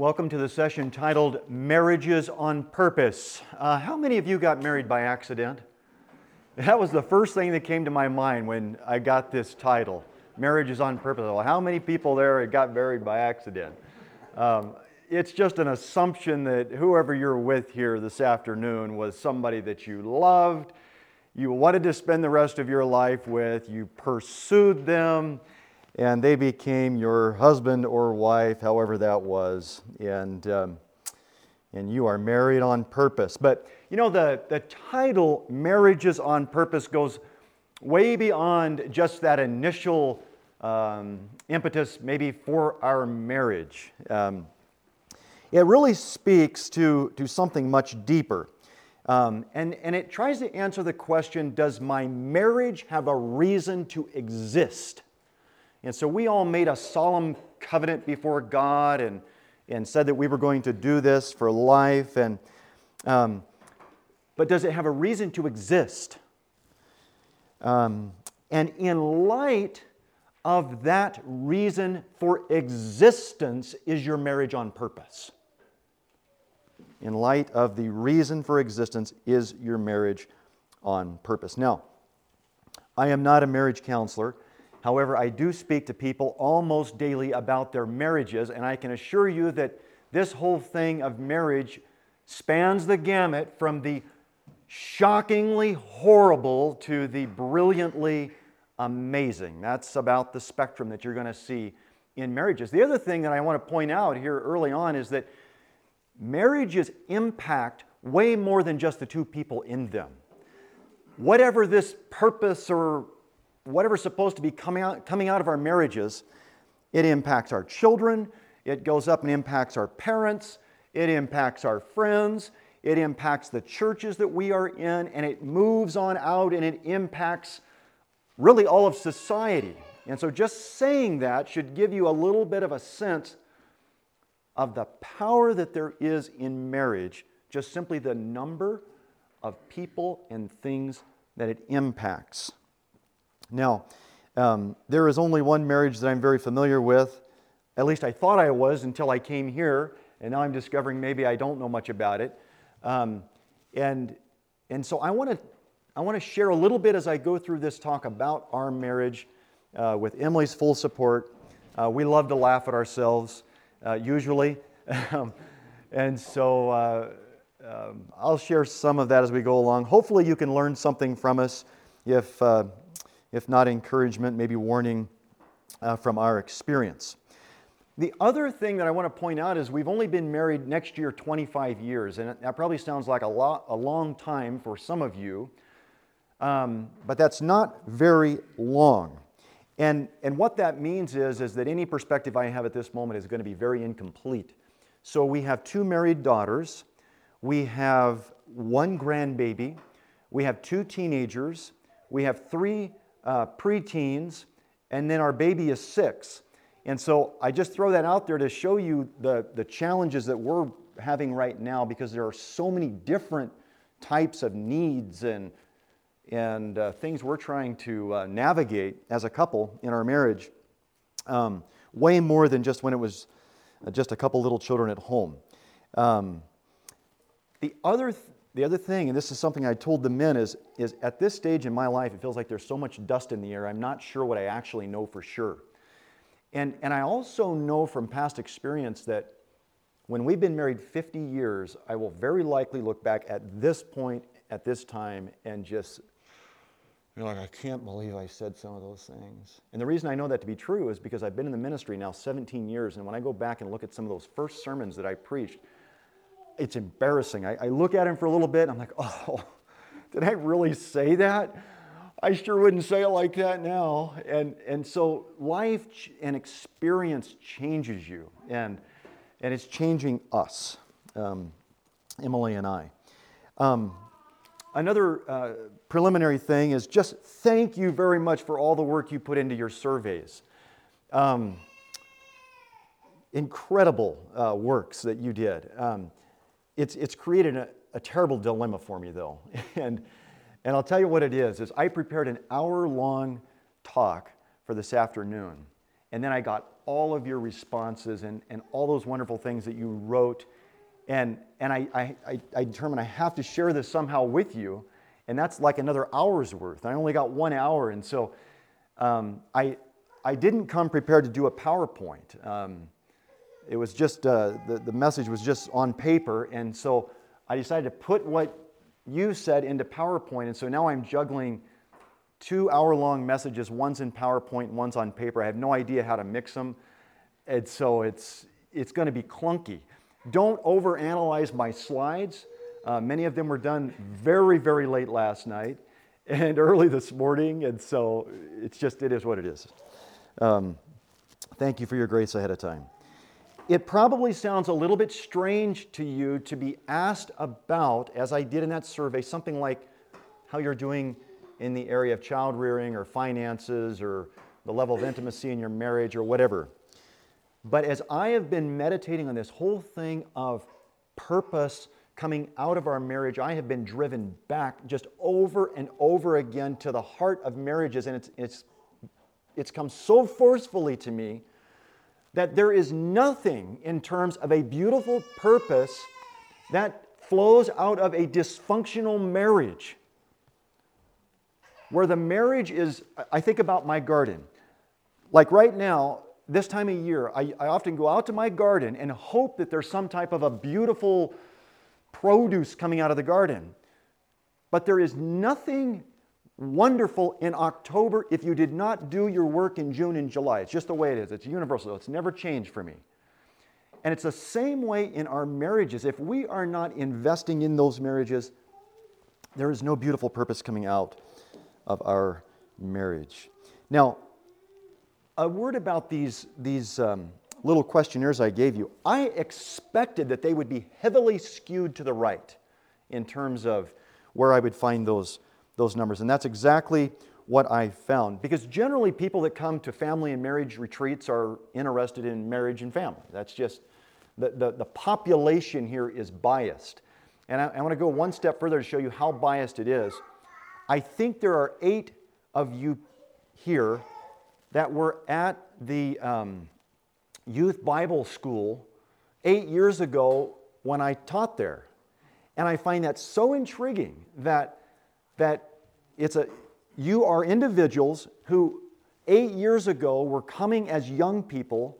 Welcome to the session titled Marriages on Purpose. Uh, how many of you got married by accident? That was the first thing that came to my mind when I got this title Marriages on Purpose. Well, how many people there got married by accident? Um, it's just an assumption that whoever you're with here this afternoon was somebody that you loved, you wanted to spend the rest of your life with, you pursued them and they became your husband or wife, however that was. And, um, and you are married on purpose. But you know, the, the title, Marriages on Purpose, goes way beyond just that initial um, impetus, maybe for our marriage. Um, it really speaks to, to something much deeper. Um, and, and it tries to answer the question Does my marriage have a reason to exist? And so we all made a solemn covenant before God and, and said that we were going to do this for life. And, um, but does it have a reason to exist? Um, and in light of that reason for existence, is your marriage on purpose? In light of the reason for existence, is your marriage on purpose? Now, I am not a marriage counselor. However, I do speak to people almost daily about their marriages, and I can assure you that this whole thing of marriage spans the gamut from the shockingly horrible to the brilliantly amazing. That's about the spectrum that you're going to see in marriages. The other thing that I want to point out here early on is that marriages impact way more than just the two people in them. Whatever this purpose or whatever's supposed to be coming out, coming out of our marriages, it impacts our children, it goes up and impacts our parents, it impacts our friends, it impacts the churches that we are in, and it moves on out and it impacts really all of society. And so, just saying that should give you a little bit of a sense of the power that there is in marriage, just simply the number of people and things that it impacts. Now, um, there is only one marriage that I'm very familiar with. At least I thought I was until I came here, and now I'm discovering maybe I don't know much about it. Um, and, and so I want to I want to share a little bit as I go through this talk about our marriage uh, with Emily's full support. Uh, we love to laugh at ourselves, uh, usually. Um, and so uh, um, I'll share some of that as we go along. Hopefully, you can learn something from us. If, uh, if not encouragement, maybe warning uh, from our experience. The other thing that I want to point out is we've only been married next year 25 years, and that probably sounds like a, lot, a long time for some of you, um, but that's not very long. And, and what that means is, is that any perspective I have at this moment is going to be very incomplete. So we have two married daughters, we have one grandbaby, we have two teenagers, we have three uh, preteens, and then our baby is six. And so I just throw that out there to show you the, the challenges that we're having right now because there are so many different types of needs and, and uh, things we're trying to uh, navigate as a couple in our marriage. Um, way more than just when it was uh, just a couple little children at home. Um, the other th- the other thing, and this is something I told the men, is, is at this stage in my life, it feels like there's so much dust in the air, I'm not sure what I actually know for sure. And, and I also know from past experience that when we've been married 50 years, I will very likely look back at this point, at this time, and just be like, I can't believe I said some of those things. And the reason I know that to be true is because I've been in the ministry now 17 years, and when I go back and look at some of those first sermons that I preached, it's embarrassing. I, I look at him for a little bit, and I'm like, oh, did I really say that? I sure wouldn't say it like that now. And, and so life and experience changes you, and, and it's changing us, um, Emily and I. Um, another uh, preliminary thing is just thank you very much for all the work you put into your surveys. Um, incredible uh, works that you did. Um, it's, it's created a, a terrible dilemma for me, though. and, and I'll tell you what it is, is I prepared an hour-long talk for this afternoon. And then I got all of your responses and, and all those wonderful things that you wrote. And, and I, I, I, I determined I have to share this somehow with you. And that's like another hour's worth. I only got one hour. And so um, I, I didn't come prepared to do a PowerPoint. Um, it was just, uh, the, the message was just on paper. And so I decided to put what you said into PowerPoint. And so now I'm juggling two hour long messages. One's in PowerPoint, one's on paper. I have no idea how to mix them. And so it's, it's going to be clunky. Don't overanalyze my slides. Uh, many of them were done very, very late last night and early this morning. And so it's just, it is what it is. Um, thank you for your grace ahead of time. It probably sounds a little bit strange to you to be asked about, as I did in that survey, something like how you're doing in the area of child rearing or finances or the level of intimacy in your marriage or whatever. But as I have been meditating on this whole thing of purpose coming out of our marriage, I have been driven back just over and over again to the heart of marriages. And it's, it's, it's come so forcefully to me that there is nothing in terms of a beautiful purpose that flows out of a dysfunctional marriage where the marriage is, I think about my garden. Like right now, this time of year, I, I, often go out to my garden and hope that there's some type of a beautiful produce coming out of the garden. But there is nothing wonderful in October if you did not do your work in June and July. It's just the way it is, it's universal, it's never changed for me. And it's the same way in our marriages. If we are not investing in those marriages, there is no beautiful purpose coming out of our marriage. Now, a word about these, these um, little questionnaires I gave you. I expected that they would be heavily skewed to the right in terms of where I would find those, those numbers. And that's exactly what I found. Because generally, people that come to family and marriage retreats are interested in marriage and family. That's just the, the, the population here is biased. And I, I want to go one step further to show you how biased it is. I think there are eight of you here that were at the um, youth Bible school eight years ago when I taught there. And I find that so intriguing that, that it's a, you are individuals who eight years ago were coming as young people,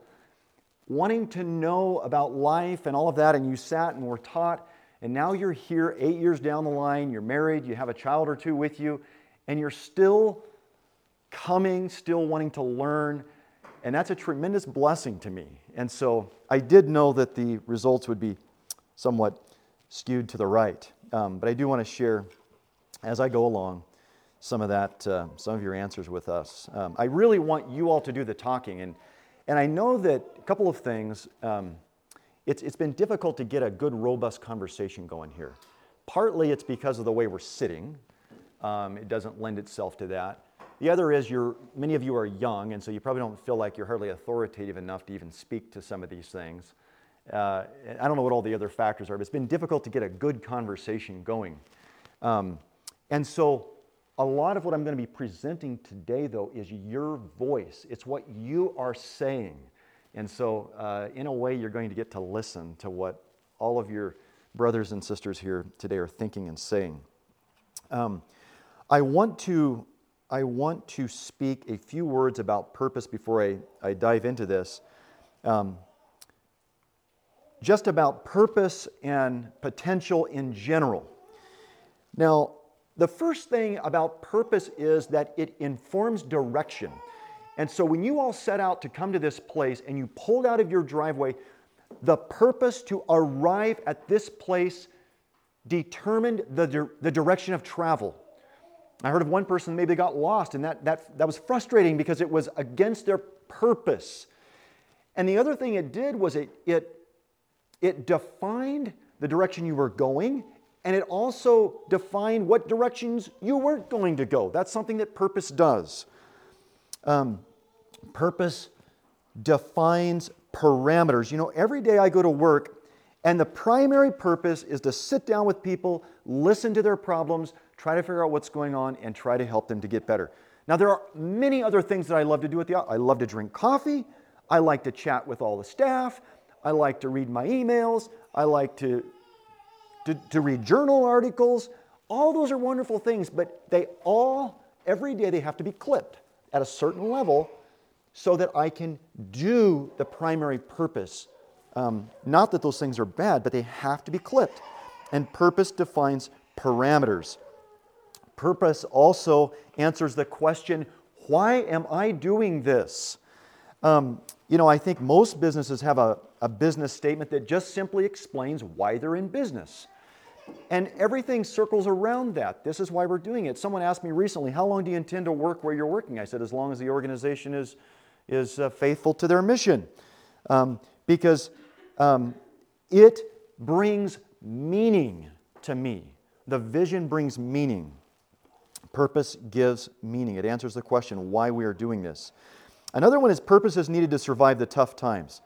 wanting to know about life and all of that, and you sat and were taught and now you're here eight years down the line, you're married, you have a child or two with you, and you're still coming, still wanting to learn. And that's a tremendous blessing to me. And so I did know that the results would be somewhat skewed to the right. Um, but I do want to share, as I go along, some of that, uh, some of your answers with us. Um, I really want you all to do the talking. And, and I know that a couple of things. Um, it's, it's been difficult to get a good, robust conversation going here. Partly it's because of the way we're sitting. Um, it doesn't lend itself to that. The other is you're, many of you are young, and so you probably don't feel like you're hardly authoritative enough to even speak to some of these things. Uh, I don't know what all the other factors are, but it's been difficult to get a good conversation going. Um, and so, a lot of what I'm going to be presenting today, though, is your voice. It's what you are saying. And so, uh, in a way, you're going to get to listen to what all of your brothers and sisters here today are thinking and saying. Um, I, want to, I want to speak a few words about purpose before I, I dive into this. Um, just about purpose and potential in general. Now, the first thing about purpose is that it informs direction. And so when you all set out to come to this place and you pulled out of your driveway, the purpose to arrive at this place determined the, di- the direction of travel. I heard of one person, maybe they got lost, and that, that, that was frustrating because it was against their purpose. And the other thing it did was it, it, it defined the direction you were going, and it also defined what directions you weren't going to go. That's something that purpose does. Um, purpose defines parameters. You know, every day I go to work, and the primary purpose is to sit down with people, listen to their problems, try to figure out what's going on, and try to help them to get better. Now, there are many other things that I love to do at the I love to drink coffee. I like to chat with all the staff. I like to read my emails. I like to, to, to read journal articles. All those are wonderful things, but they all, every day, they have to be clipped at a certain level so that I can do the primary purpose. Um, not that those things are bad, but they have to be clipped. And purpose defines parameters. Purpose also answers the question why am I doing this? Um, you know, I think most businesses have a, a business statement that just simply explains why they're in business. And everything circles around that. This is why we're doing it. Someone asked me recently, How long do you intend to work where you're working? I said, As long as the organization is, is uh, faithful to their mission. Um, because um, it brings meaning to me. The vision brings meaning. Purpose gives meaning. It answers the question why we are doing this. Another one is purpose is needed to survive the tough times.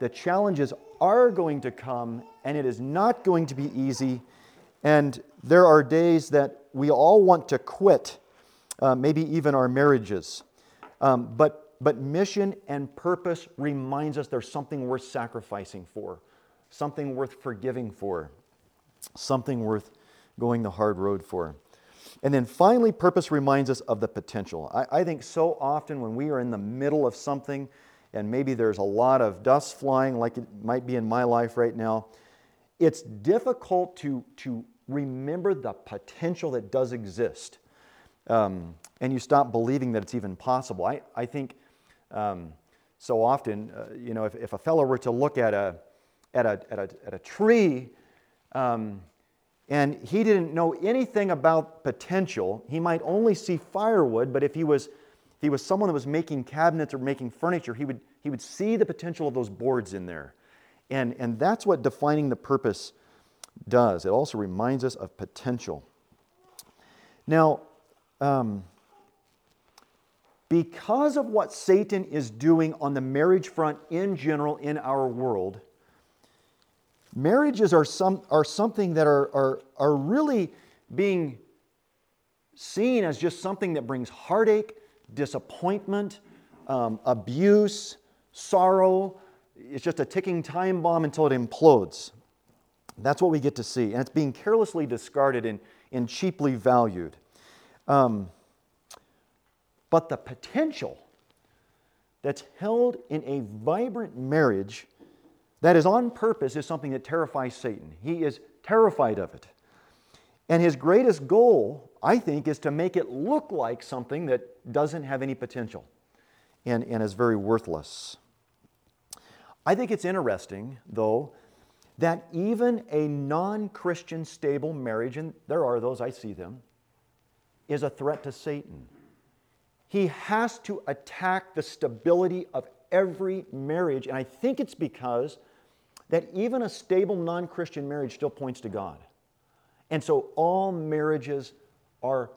The challenges are going to come, and it is not going to be easy. And there are days that we all want to quit, uh, maybe even our marriages. Um, but, but mission and purpose reminds us there's something worth sacrificing for, something worth forgiving for, something worth going the hard road for. And then finally, purpose reminds us of the potential. I, I, think so often when we are in the middle of something, and maybe there's a lot of dust flying, like it might be in my life right now, it's difficult to, to remember the potential that does exist. Um, and you stop believing that it's even possible. I, I think um, so often, uh, you know, if, if a fellow were to look at a, at a, at a, at a tree, um, and he didn't know anything about potential. He might only see firewood, but if he was, if he was someone that was making cabinets or making furniture, he would, he would see the potential of those boards in there. And, and that's what defining the purpose does. It also reminds us of potential. Now, um, because of what Satan is doing on the marriage front in general in our world, marriages are, some, are something that are, are, are really being seen as just something that brings heartache, disappointment, um, abuse, sorrow. It's just a ticking time bomb until it implodes. That's what we get to see. And it's being carelessly discarded and, and cheaply valued. Um, but the potential that's held in a vibrant marriage that is on purpose is something that terrifies Satan. He is terrified of it. And his greatest goal, I think, is to make it look like something that doesn't have any potential and, and is very worthless. I think it's interesting, though, that even a non Christian stable marriage, and there are those, I see them, is a threat to Satan. He has to attack the stability of every marriage, and I think it's because that even a stable non Christian marriage still points to God. And so all marriages are,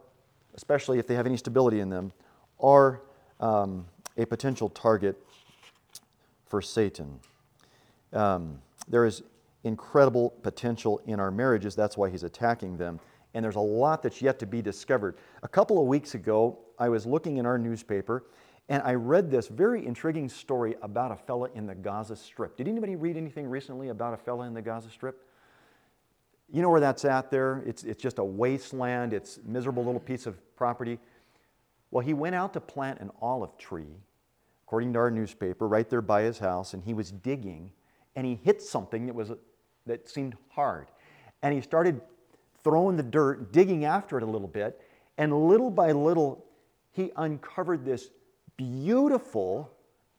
especially if they have any stability in them, are um, a potential target for Satan. Um, there is incredible potential in our marriages. That's why he's attacking them. And there's a lot that's yet to be discovered. A couple of weeks ago, I was looking in our newspaper and I read this very intriguing story about a fella in the Gaza Strip. Did anybody read anything recently about a fella in the Gaza Strip? You know where that's at there? It's, it's just a wasteland, it's a miserable little piece of property. Well, he went out to plant an olive tree, according to our newspaper, right there by his house, and he was digging, and he hit something that, was, that seemed hard. And he started throwing the dirt, digging after it a little bit, and little by little, he uncovered this beautiful,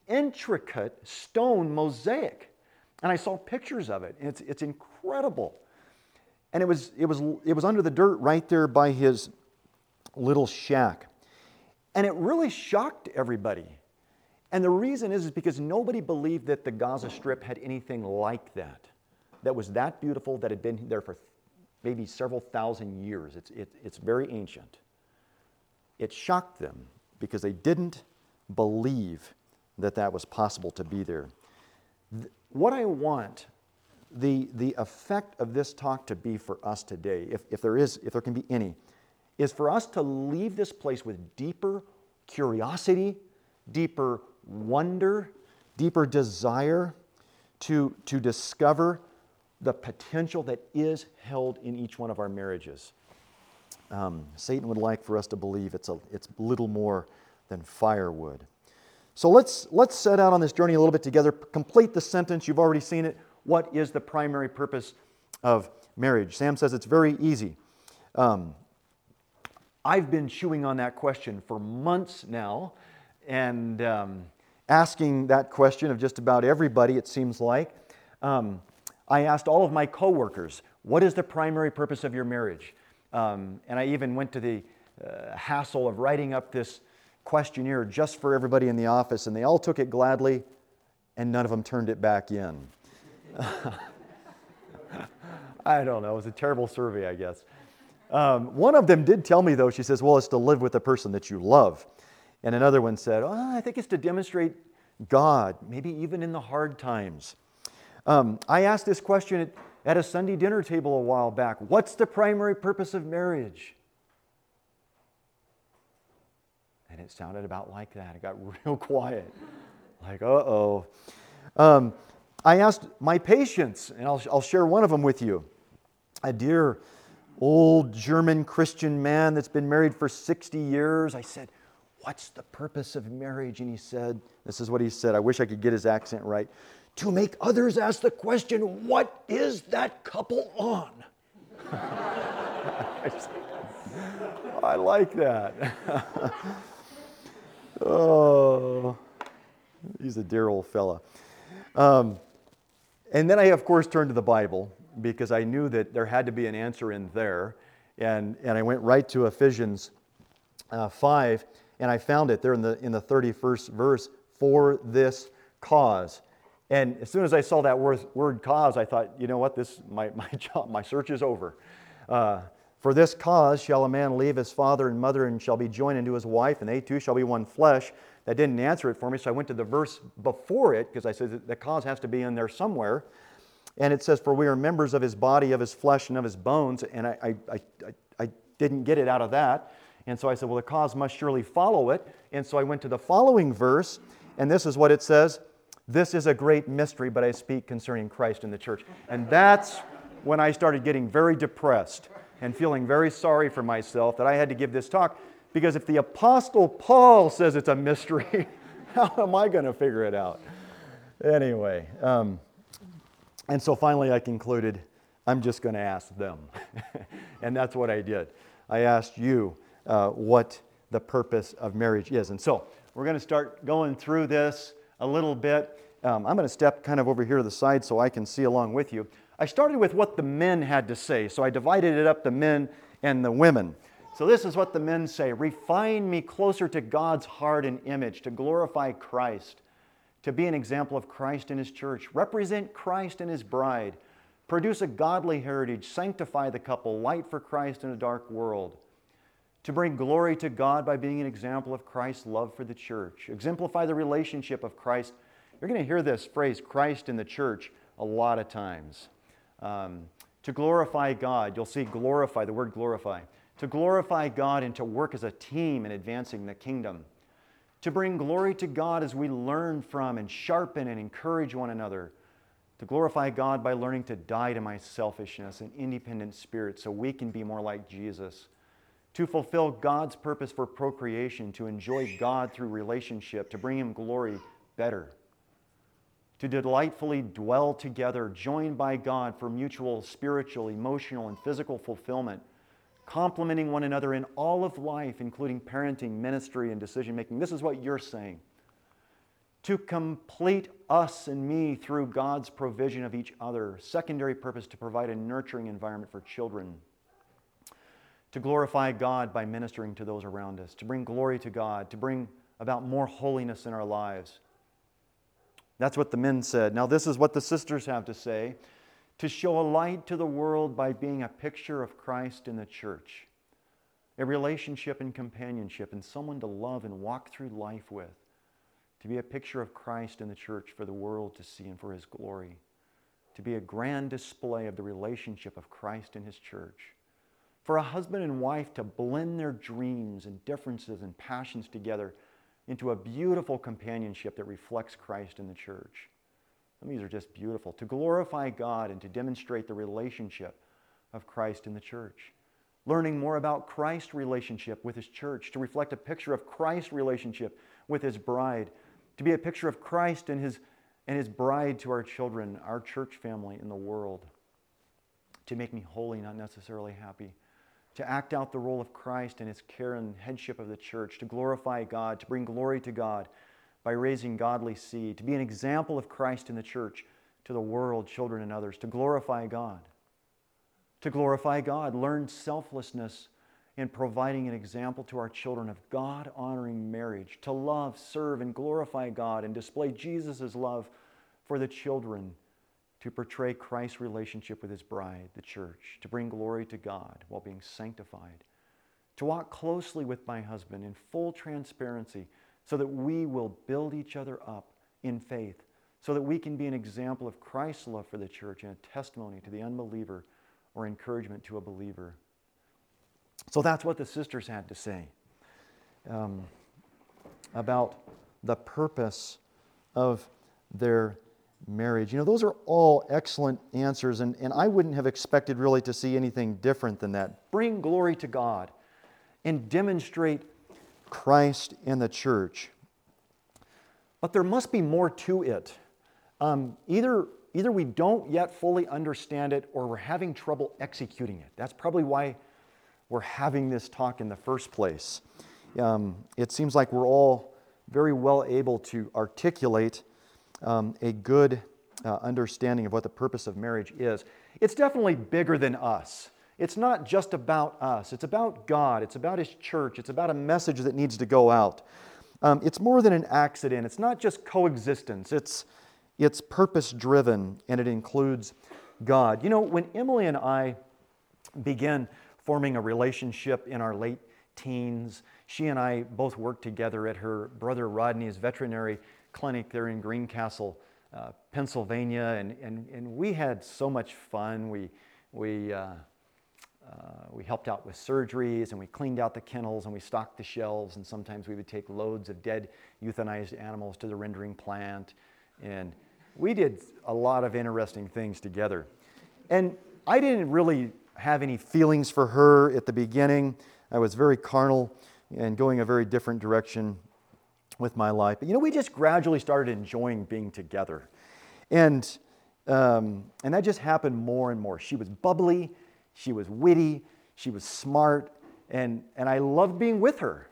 intricate stone mosaic. And I saw pictures of it, and it's, it's incredible. And it was, it, was, it was under the dirt right there by his little shack. And it really shocked everybody. And the reason is, is because nobody believed that the Gaza Strip had anything like that, that was that beautiful, that had been there for maybe several thousand years. It's, it, it's very ancient. It shocked them because they didn't believe that that was possible to be there. What I want the, the effect of this talk to be for us today, if, if there is, if there can be any, is for us to leave this place with deeper curiosity, deeper wonder, deeper desire to, to discover the potential that is held in each one of our marriages. Um, Satan would like for us to believe it's a it's little more than firewood. So let's let's set out on this journey a little bit together. Complete the sentence. You've already seen it. What is the primary purpose of marriage? Sam says it's very easy. Um, I've been chewing on that question for months now, and um, asking that question of just about everybody. It seems like. Um, I asked all of my coworkers, "What is the primary purpose of your marriage?" Um, and I even went to the uh, hassle of writing up this questionnaire just for everybody in the office, and they all took it gladly, and none of them turned it back in. I don't know. It was a terrible survey, I guess. Um, one of them did tell me, though, she says, Well, it's to live with the person that you love. And another one said, oh, I think it's to demonstrate God, maybe even in the hard times. Um, I asked this question at, at a Sunday dinner table a while back What's the primary purpose of marriage? And it sounded about like that. It got real quiet. Like, uh oh. Um, I asked my patients, and I'll, I'll share one of them with you. A dear old German Christian man that's been married for 60 years. I said, What's the purpose of marriage? And he said, This is what he said. I wish I could get his accent right to make others ask the question, What is that couple on? I like that. oh, he's a dear old fella. Um, and then I, of course, turned to the Bible because I knew that there had to be an answer in there. And, and I went right to Ephesians uh, 5, and I found it there in the, in the 31st verse for this cause. And as soon as I saw that word, word cause, I thought, you know what, this, my, my job, my search is over. Uh, for this cause shall a man leave his father and mother and shall be joined unto his wife, and they two shall be one flesh. That didn't answer it for me, so I went to the verse before it because I said the cause has to be in there somewhere. And it says, For we are members of his body, of his flesh, and of his bones. And I, I, I, I didn't get it out of that. And so I said, Well, the cause must surely follow it. And so I went to the following verse, and this is what it says this is a great mystery, but I speak concerning Christ and the church. And that's when I started getting very depressed and feeling very sorry for myself that I had to give this talk. Because if the Apostle Paul says it's a mystery, how am I going to figure it out? Anyway, um, and so finally I concluded I'm just going to ask them. and that's what I did. I asked you uh, what the purpose of marriage is. And so we're going to start going through this a little bit. Um, I'm going to step kind of over here to the side so I can see along with you. I started with what the men had to say, so I divided it up the men and the women. So this is what the men say Refine me closer to God's heart and image, to glorify Christ, to be an example of Christ in His church, represent Christ and His bride, produce a godly heritage, sanctify the couple, light for Christ in a dark world. To bring glory to God by being an example of Christ's love for the church, exemplify the relationship of Christ. You're going to hear this phrase, Christ in the church, a lot of times. Um, to glorify God, you'll see glorify, the word glorify. To glorify God and to work as a team in advancing the kingdom. To bring glory to God as we learn from and sharpen and encourage one another. To glorify God by learning to die to my selfishness and independent spirit so we can be more like Jesus to fulfill God's purpose for procreation, to enjoy God through relationship, to bring Him glory better, to delightfully dwell together, joined by God for mutual spiritual, emotional, and physical fulfillment, complementing one another in all of life, including parenting, ministry, and decision making. This is what you're saying. To complete us and me through God's provision of each other. Secondary purpose to provide a nurturing environment for children to glorify God by ministering to those around us, to bring glory to God, to bring about more holiness in our lives. That's what the men said. Now, this is what the sisters have to say to show a light to the world by being a picture of Christ in the church, a relationship and companionship, and someone to love and walk through life with, to be a picture of Christ in the church for the world to see and for His glory, to be a grand display of the relationship of Christ in His church for a husband and wife to blend their dreams and differences and passions together into a beautiful companionship that reflects Christ in the church. These are just beautiful. To glorify God and to demonstrate the relationship of Christ in the church. Learning more about Christ's relationship with his church, to reflect a picture of Christ's relationship with his bride, to be a picture of Christ and his, and his bride to our children, our church family in the world, to make me holy, not necessarily happy. To act out the role of Christ and his care and headship of the church, to glorify God, to bring glory to God by raising godly seed, to be an example of Christ in the church to the world, children, and others, to glorify God. To glorify God, learn selflessness in providing an example to our children of God honoring marriage, to love, serve, and glorify God and display Jesus' love for the children to portray Christ's relationship with his bride, the church, to bring glory to God while being sanctified, to walk closely with my husband in full transparency so that we will build each other up in faith, so that we can be an example of Christ's love for the church and a testimony to the unbeliever or encouragement to a believer. So that's what the sisters had to say um, about the purpose of their marriage. You know, those are all excellent answers, and, and I wouldn't have expected really to see anything different than that. Bring glory to God and demonstrate Christ in the church. But there must be more to it. Um, either, either we don't yet fully understand it or we're having trouble executing it. That's probably why we're having this talk in the first place. Um, it seems like we're all very well able to articulate um, a good uh, understanding of what the purpose of marriage is. It's definitely bigger than us. It's not just about us, it's about God, it's about His church, it's about a message that needs to go out. Um, it's more than an accident, it's not just coexistence, it's, it's purpose driven and it includes God. You know, when Emily and I began forming a relationship in our late teens, she and I both worked together at her brother Rodney's veterinary clinic there in Greencastle, uh, Pennsylvania, and, and, and we had so much fun. We, we, uh, uh, we helped out with surgeries and we cleaned out the kennels and we stocked the shelves and sometimes we would take loads of dead euthanized animals to the rendering plant and we did a lot of interesting things together and i didn't really have any feelings for her at the beginning i was very carnal and going a very different direction with my life. But you know, we just gradually started enjoying being together. And, um, and that just happened more and more. She was bubbly, she was witty, she was smart, and, and I loved being with her.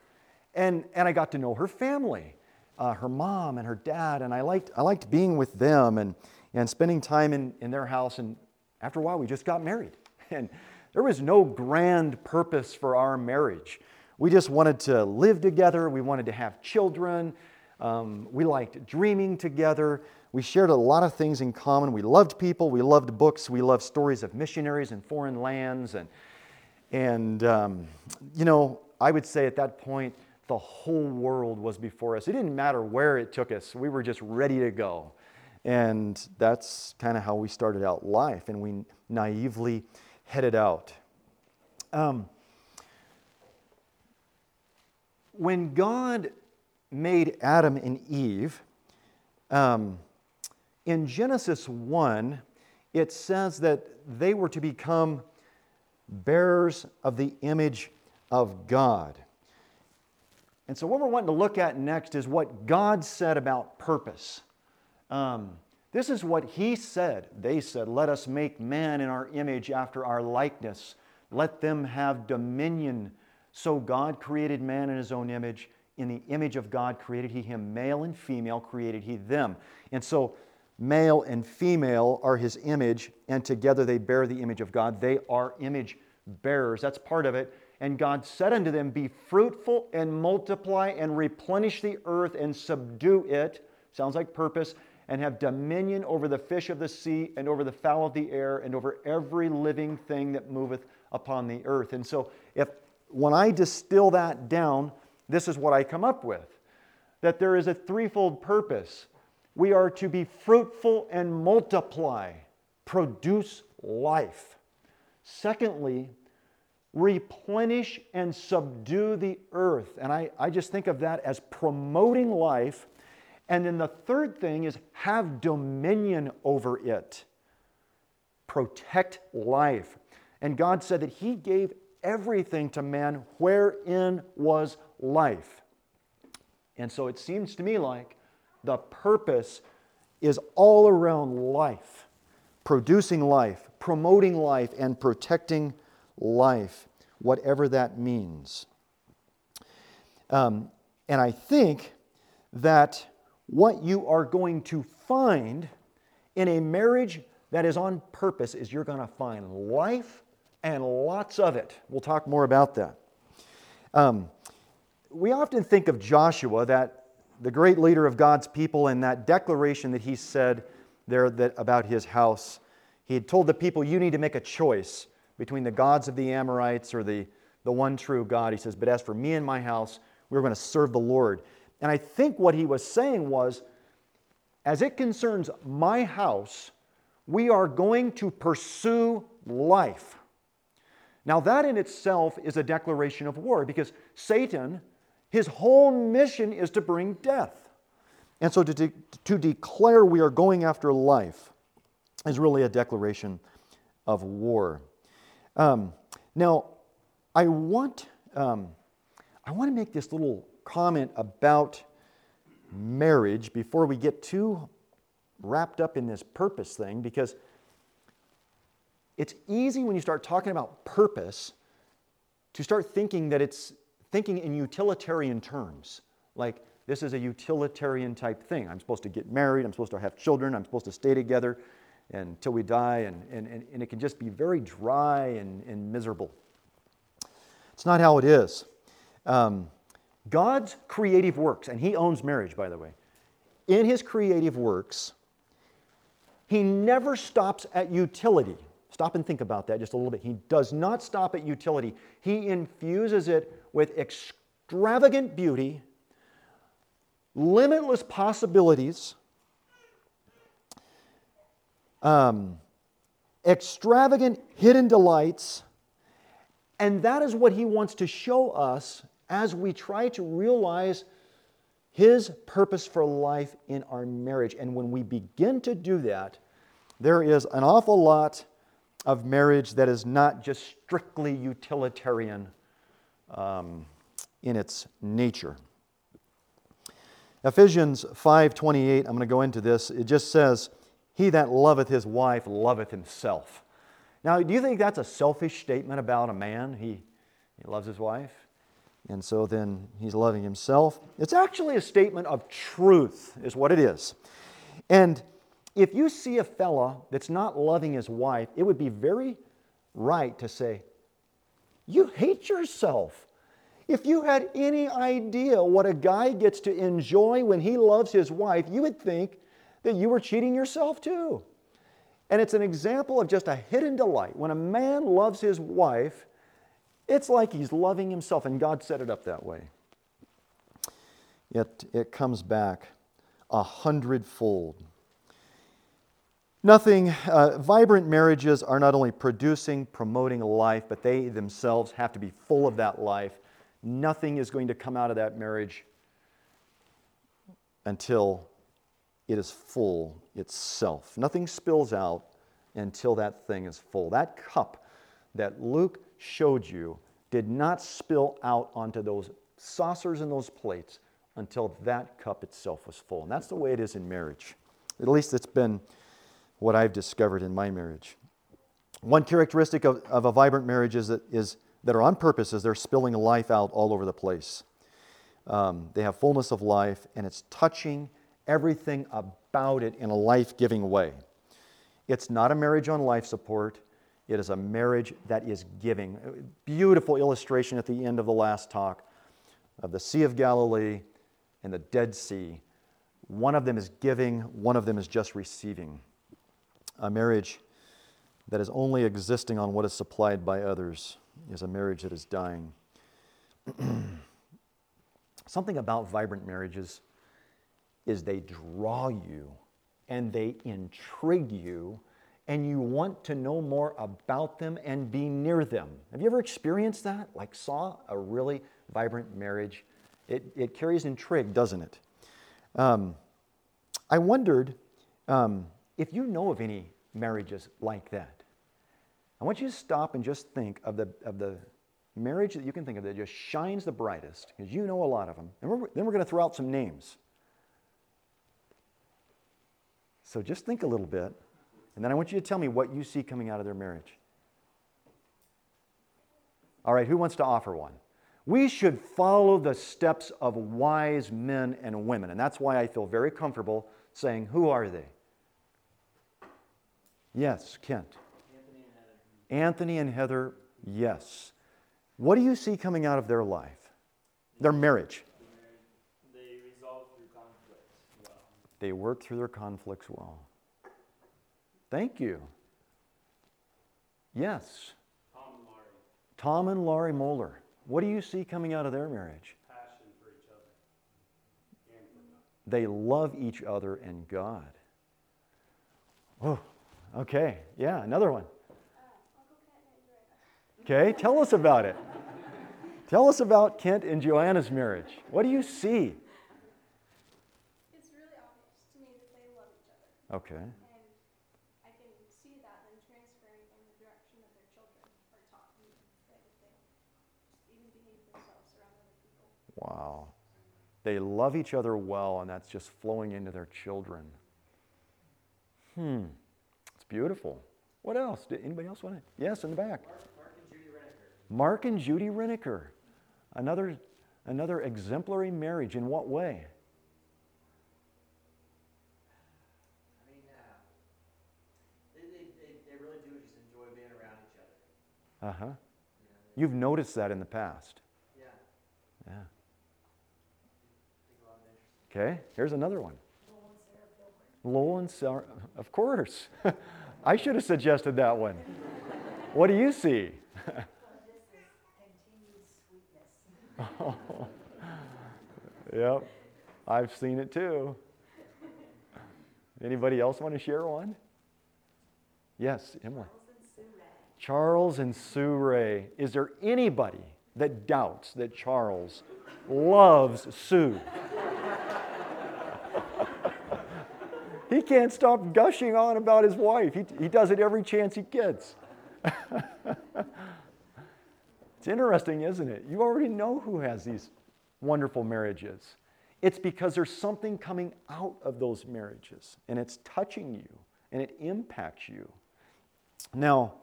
And, and I got to know her family, uh, her mom and her dad, and I liked, I liked being with them and, and spending time in, in their house. And after a while, we just got married. And there was no grand purpose for our marriage. We just wanted to live together. We wanted to have children. Um, we liked dreaming together. We shared a lot of things in common. We loved people. We loved books. We loved stories of missionaries in foreign lands. And, and um, you know, I would say at that point, the whole world was before us. It didn't matter where it took us, we were just ready to go. And that's kind of how we started out life, and we naively headed out. Um, when God made Adam and Eve, um, in Genesis 1, it says that they were to become bearers of the image of God. And so, what we're wanting to look at next is what God said about purpose. Um, this is what He said. They said, Let us make man in our image after our likeness. Let them have dominion so God created man in his own image. In the image of God created he him. Male and female created he them. And so male and female are his image, and together they bear the image of God. They are image bearers. That's part of it. And God said unto them, Be fruitful and multiply and replenish the earth and subdue it. Sounds like purpose. And have dominion over the fish of the sea and over the fowl of the air and over every living thing that moveth upon the earth. And so, if when I distill that down, this is what I come up with that there is a threefold purpose. We are to be fruitful and multiply, produce life. Secondly, replenish and subdue the earth. And I, I just think of that as promoting life. And then the third thing is have dominion over it, protect life. And God said that He gave everything to man wherein was life. And so it seems to me like the purpose is all around life, producing life, promoting life, and protecting life, whatever that means. Um, and I think that what you are going to find in a marriage that is on purpose is you're going to find life and lots of it. We'll talk more about that. Um, we often think of Joshua, that the great leader of God's people, and that declaration that he said there that, about his house. He had told the people, You need to make a choice between the gods of the Amorites or the, the one true God. He says, But as for me and my house, we're going to serve the Lord. And I think what he was saying was, as it concerns my house, we are going to pursue life. Now, that in itself is a declaration of war because Satan, his whole mission is to bring death. And so to, de- to declare we are going after life is really a declaration of war. Um, now, I want, um, I want to make this little comment about marriage before we get too wrapped up in this purpose thing because it's easy when you start talking about purpose to start thinking that it's thinking in utilitarian terms. Like, this is a utilitarian type thing. I'm supposed to get married, I'm supposed to have children, I'm supposed to stay together until we die, and, and, and, it can just be very dry and, and miserable. It's not how it is. Um, God's creative works, and He owns marriage, by the way, in His creative works, He never stops at utility. Stop and think about that just a little bit. He does not stop at utility, He infuses it with extravagant beauty, limitless possibilities, um, extravagant hidden delights. And that is what He wants to show us as we try to realize His purpose for life in our marriage. And when we begin to do that, there is an awful lot of marriage that is not just strictly utilitarian um, in its nature. Ephesians 5:28, I'm going to go into this. It just says, "He that loveth his wife loveth himself." Now, do you think that's a selfish statement about a man? He, he loves his wife, and so then he's loving himself. It's actually a statement of truth, is what it is. And if you see a fella that's not loving his wife, it would be very right to say, You hate yourself. If you had any idea what a guy gets to enjoy when he loves his wife, you would think that you were cheating yourself too. And it's an example of just a hidden delight. When a man loves his wife, it's like he's loving himself, and God set it up that way. Yet it comes back a hundredfold. Nothing, uh, vibrant marriages are not only producing, promoting life, but they themselves have to be full of that life. Nothing is going to come out of that marriage until it is full itself. Nothing spills out until that thing is full. That cup that Luke showed you did not spill out onto those saucers and those plates until that cup itself was full. And that's the way it is in marriage. At least it's been what I've discovered in my marriage. One characteristic of, of a vibrant marriage is that, is that are on purpose is they're spilling life out all over the place. Um, they have fullness of life, and it's touching everything about it in a life giving way. It's not a marriage on life support, it is a marriage that is giving. Beautiful illustration at the end of the last talk of the Sea of Galilee and the Dead Sea. One of them is giving, one of them is just receiving a marriage that is only existing on what is supplied by others is a marriage that is dying. Something about vibrant marriages is they draw you and they intrigue you and you want to know more about them and be near them. Have you ever experienced that? Like, saw a really vibrant marriage? It, it carries intrigue, doesn't it? Um, I wondered um, if you know of any marriages like that. I want you to stop and just think of the, of the marriage that you can think of that just shines the brightest, because you know a lot of them. And we're, then we're going to throw out some names. So just think a little bit, and then I want you to tell me what you see coming out of their marriage. All right, who wants to offer one? We should follow the steps of wise men and women, and that's why I feel very comfortable saying, Who are they? Yes, Kent. Anthony and Heather. Anthony and Heather, yes. What do you see coming out of their life? Their marriage. They resolve through conflicts well. They work through their conflicts well. Thank you. Yes. Tom and Laurie, Tom and Laurie Moeller. What do you see coming out of their marriage? passion for each other and for God. They love each other and God. Oh, okay. Yeah, another one. Okay, tell us about it. Tell us about Kent and Joanna's marriage. What do you see? It's really obvious to me that they love each other. Okay. And I can see that then transferring in the direction that their children are taught and that they even behave themselves around other people. Wow. They love each other well, and that's just flowing into their children. Hmm. It's beautiful. What else? Did anybody else want to? Yes, in the back. Mark, Mark and Judy Reneker. Mark and Judy Riniker. Another, another exemplary marriage. In what way? I mean, uh, they, they, they, they really do just enjoy being around each other. Uh huh. You know, You've noticed that in the past. yeah, Yeah. take a lot of interest. Okay, here's another one. Lowell and Sarah, of course. I should have suggested that one. What do you see? oh. yep, I've seen it too. Anybody else want to share one? Yes, Emily. Charles and Sue Ray. Is there anybody that doubts that Charles loves Sue? He can't stop gushing on about his wife. He, he does it every chance he gets. it's interesting, isn't it? You already know who has these wonderful marriages. It's because there's something coming out of those marriages, and it's touching you, and it impacts you. Now,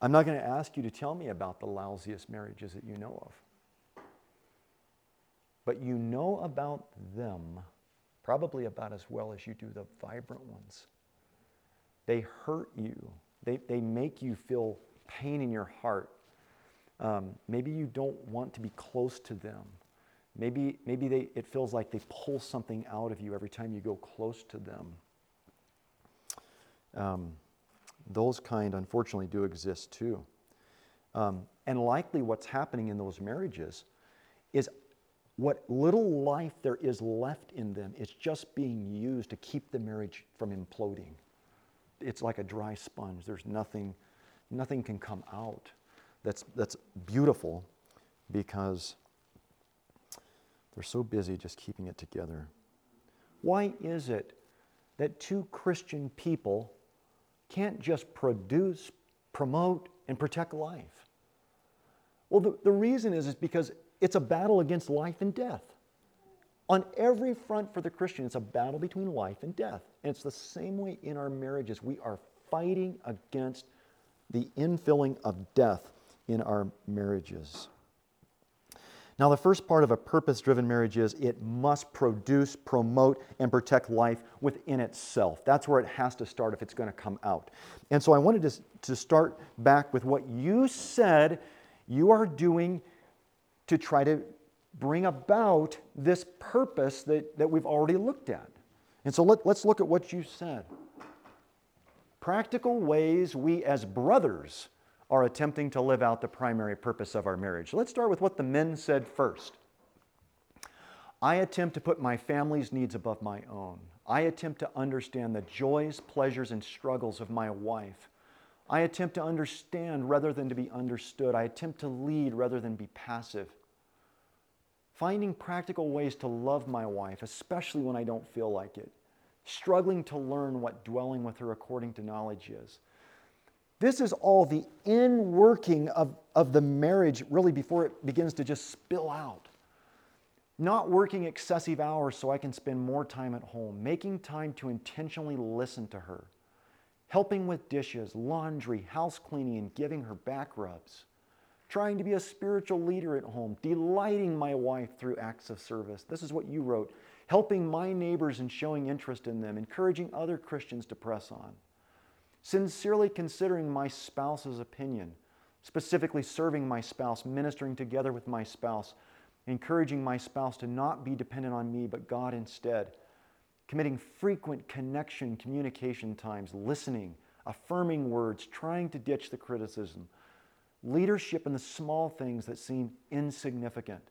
I'm not going to ask you to tell me about the lousiest marriages that you know of. But you know about them probably about as well as you do the vibrant ones. They hurt you, they, they make you feel pain in your heart. Um, maybe you don't want to be close to them. Maybe, maybe they, it feels like they pull something out of you every time you go close to them. Um, those kind, unfortunately, do exist too. Um, and likely, what's happening in those marriages is what little life there is left in them, it's just being used to keep the marriage from imploding. It's like a dry sponge. There's nothing, nothing can come out that's, that's beautiful because they're so busy just keeping it together. Why is it that two Christian people can't just produce, promote, and protect life? Well, the, the reason is, is because it's a battle against life and death. On every front for the Christian, it's a battle between life and death. And it's the same way in our marriages. We are fighting against the infilling of death in our marriages. Now, the first part of a purpose driven marriage is it must produce, promote, and protect life within itself. That's where it has to start if it's going to come out. And so I wanted to, to start back with what you said you are doing to try to bring about this purpose that, that we've already looked at. And so let, let's look at what you said. Practical ways we as brothers are attempting to live out the primary purpose of our marriage. Let's start with what the men said first. I attempt to put my family's needs above my own. I attempt to understand the joys, pleasures, and struggles of my wife. I attempt to understand rather than to be understood. I attempt to lead rather than be passive. Finding practical ways to love my wife, especially when I don't feel like it. Struggling to learn what dwelling with her according to knowledge is. This is all the in working of, of the marriage, really, before it begins to just spill out. Not working excessive hours so I can spend more time at home, making time to intentionally listen to her, helping with dishes, laundry, house cleaning, and giving her back rubs, trying to be a spiritual leader at home, delighting my wife through acts of service. This is what you wrote helping my neighbors and showing interest in them, encouraging other Christians to press on sincerely considering my spouse's opinion, specifically serving my spouse, ministering together with my spouse, encouraging my spouse to not be dependent on me, but God instead, committing frequent connection, communication times, listening, affirming words, trying to ditch the criticism, leadership in the small things that seem insignificant,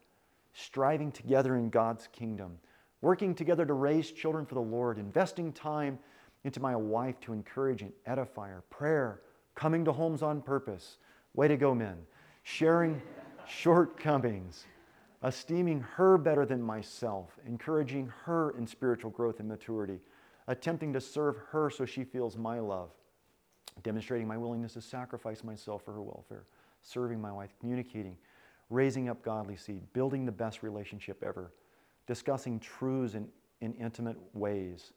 striving together in God's kingdom, working together to raise children for the Lord, investing time into my wife to encourage and edify her. Prayer, coming to homes on purpose. Way to go, men. Sharing shortcomings, esteeming her better than myself, encouraging her in spiritual growth and maturity, attempting to serve her so she feels my love, demonstrating my willingness to sacrifice myself for her welfare, serving my wife, communicating, raising up godly seed, building the best relationship ever, discussing truths in, in intimate ways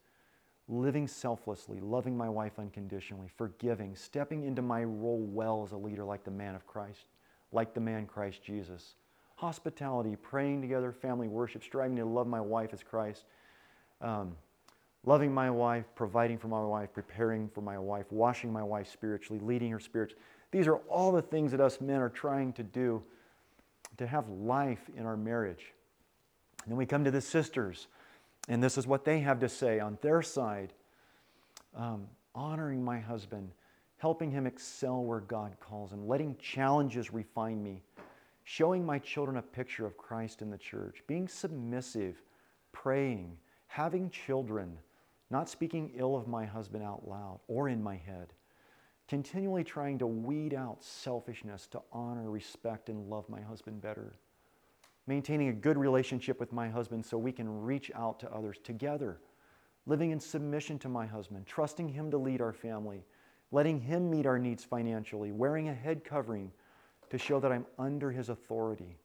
living selflessly, loving my wife unconditionally, forgiving, stepping into my role well as a leader like the man of Christ, like the man Christ Jesus. Hospitality, praying together, family worship, striving to love my wife as Christ, um, loving my wife, providing for my wife, preparing for my wife, washing my wife spiritually, leading her spiritually. These are all the things that us men are trying to do to have life in our marriage. And then we come to the sisters and this is what they have to say on their side um, honoring my husband, helping him excel where God calls him, letting challenges refine me, showing my children a picture of Christ in the church, being submissive, praying, having children, not speaking ill of my husband out loud or in my head, continually trying to weed out selfishness to honor, respect, and love my husband better maintaining a good relationship with my husband so we can reach out to others together, living in submission to my husband, trusting him to lead our family, letting him meet our needs financially, wearing a head covering to show that I'm under his authority,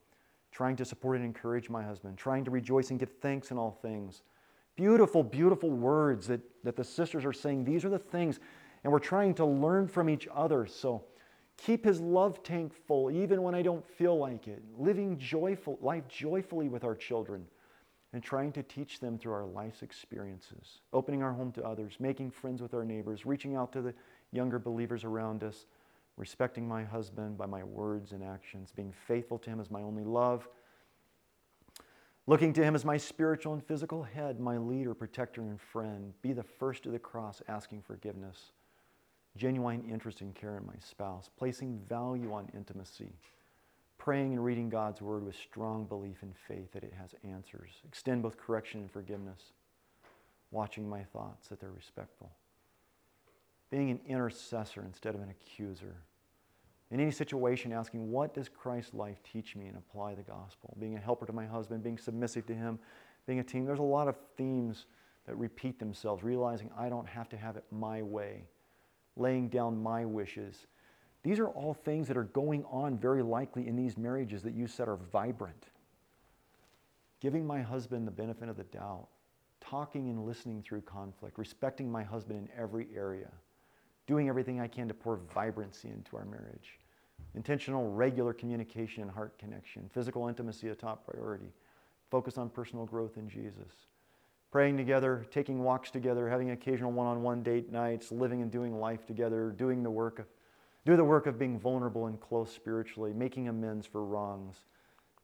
trying to support and encourage my husband, trying to rejoice and give thanks in all things. Beautiful, beautiful words that, that the sisters are saying. These are the things, and we're trying to learn from each other. So, Keep his love tank full even when I don't feel like it. Living joyful, life joyfully with our children and trying to teach them through our life's experiences. Opening our home to others, making friends with our neighbors, reaching out to the younger believers around us, respecting my husband by my words and actions, being faithful to him as my only love, looking to him as my spiritual and physical head, my leader, protector, and friend. Be the first to the cross asking forgiveness genuine interest and care in my spouse, placing value on intimacy, praying and reading God's word with strong belief and faith that it has answers, extend both correction and forgiveness, watching my thoughts that they're respectful, being an intercessor instead of an accuser. In any situation, asking, What does Christ's life teach me and apply the gospel? Being a helper to my husband, being submissive to him, being a team. There's a lot of themes that repeat themselves, realizing I don't have to have it my way laying down my wishes. These are all things that are going on very likely in these marriages that you said are vibrant. Giving my husband the benefit of the doubt, talking and listening through conflict, respecting my husband in every area, doing everything I can to pour vibrancy into our marriage, intentional, regular communication and heart connection, physical intimacy a top priority, focus on personal growth in Jesus praying together, taking walks together, having occasional one-on-one date nights, living and doing life together, doing the work of, do the work of being vulnerable and close spiritually, making amends for wrongs,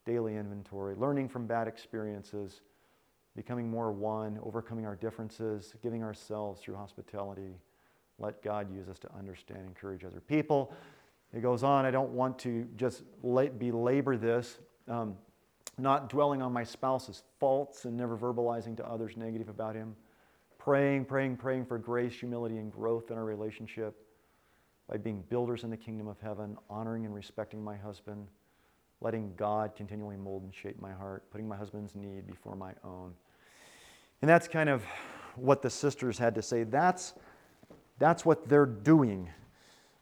daily inventory, learning from bad experiences, becoming more one, overcoming our differences, giving ourselves through hospitality. Let God use us to understand, and encourage other people. It goes on. I don't want to just belabor this. Um, not dwelling on my spouse's faults and never verbalizing to others negative about him, praying, praying, praying for grace, humility, and growth in our relationship by being builders in the kingdom of heaven, honoring and respecting my husband, letting God continually mold and shape my heart, putting my husband's need before my own. And that's kind of what the sisters had to say. That's, that's what they're doing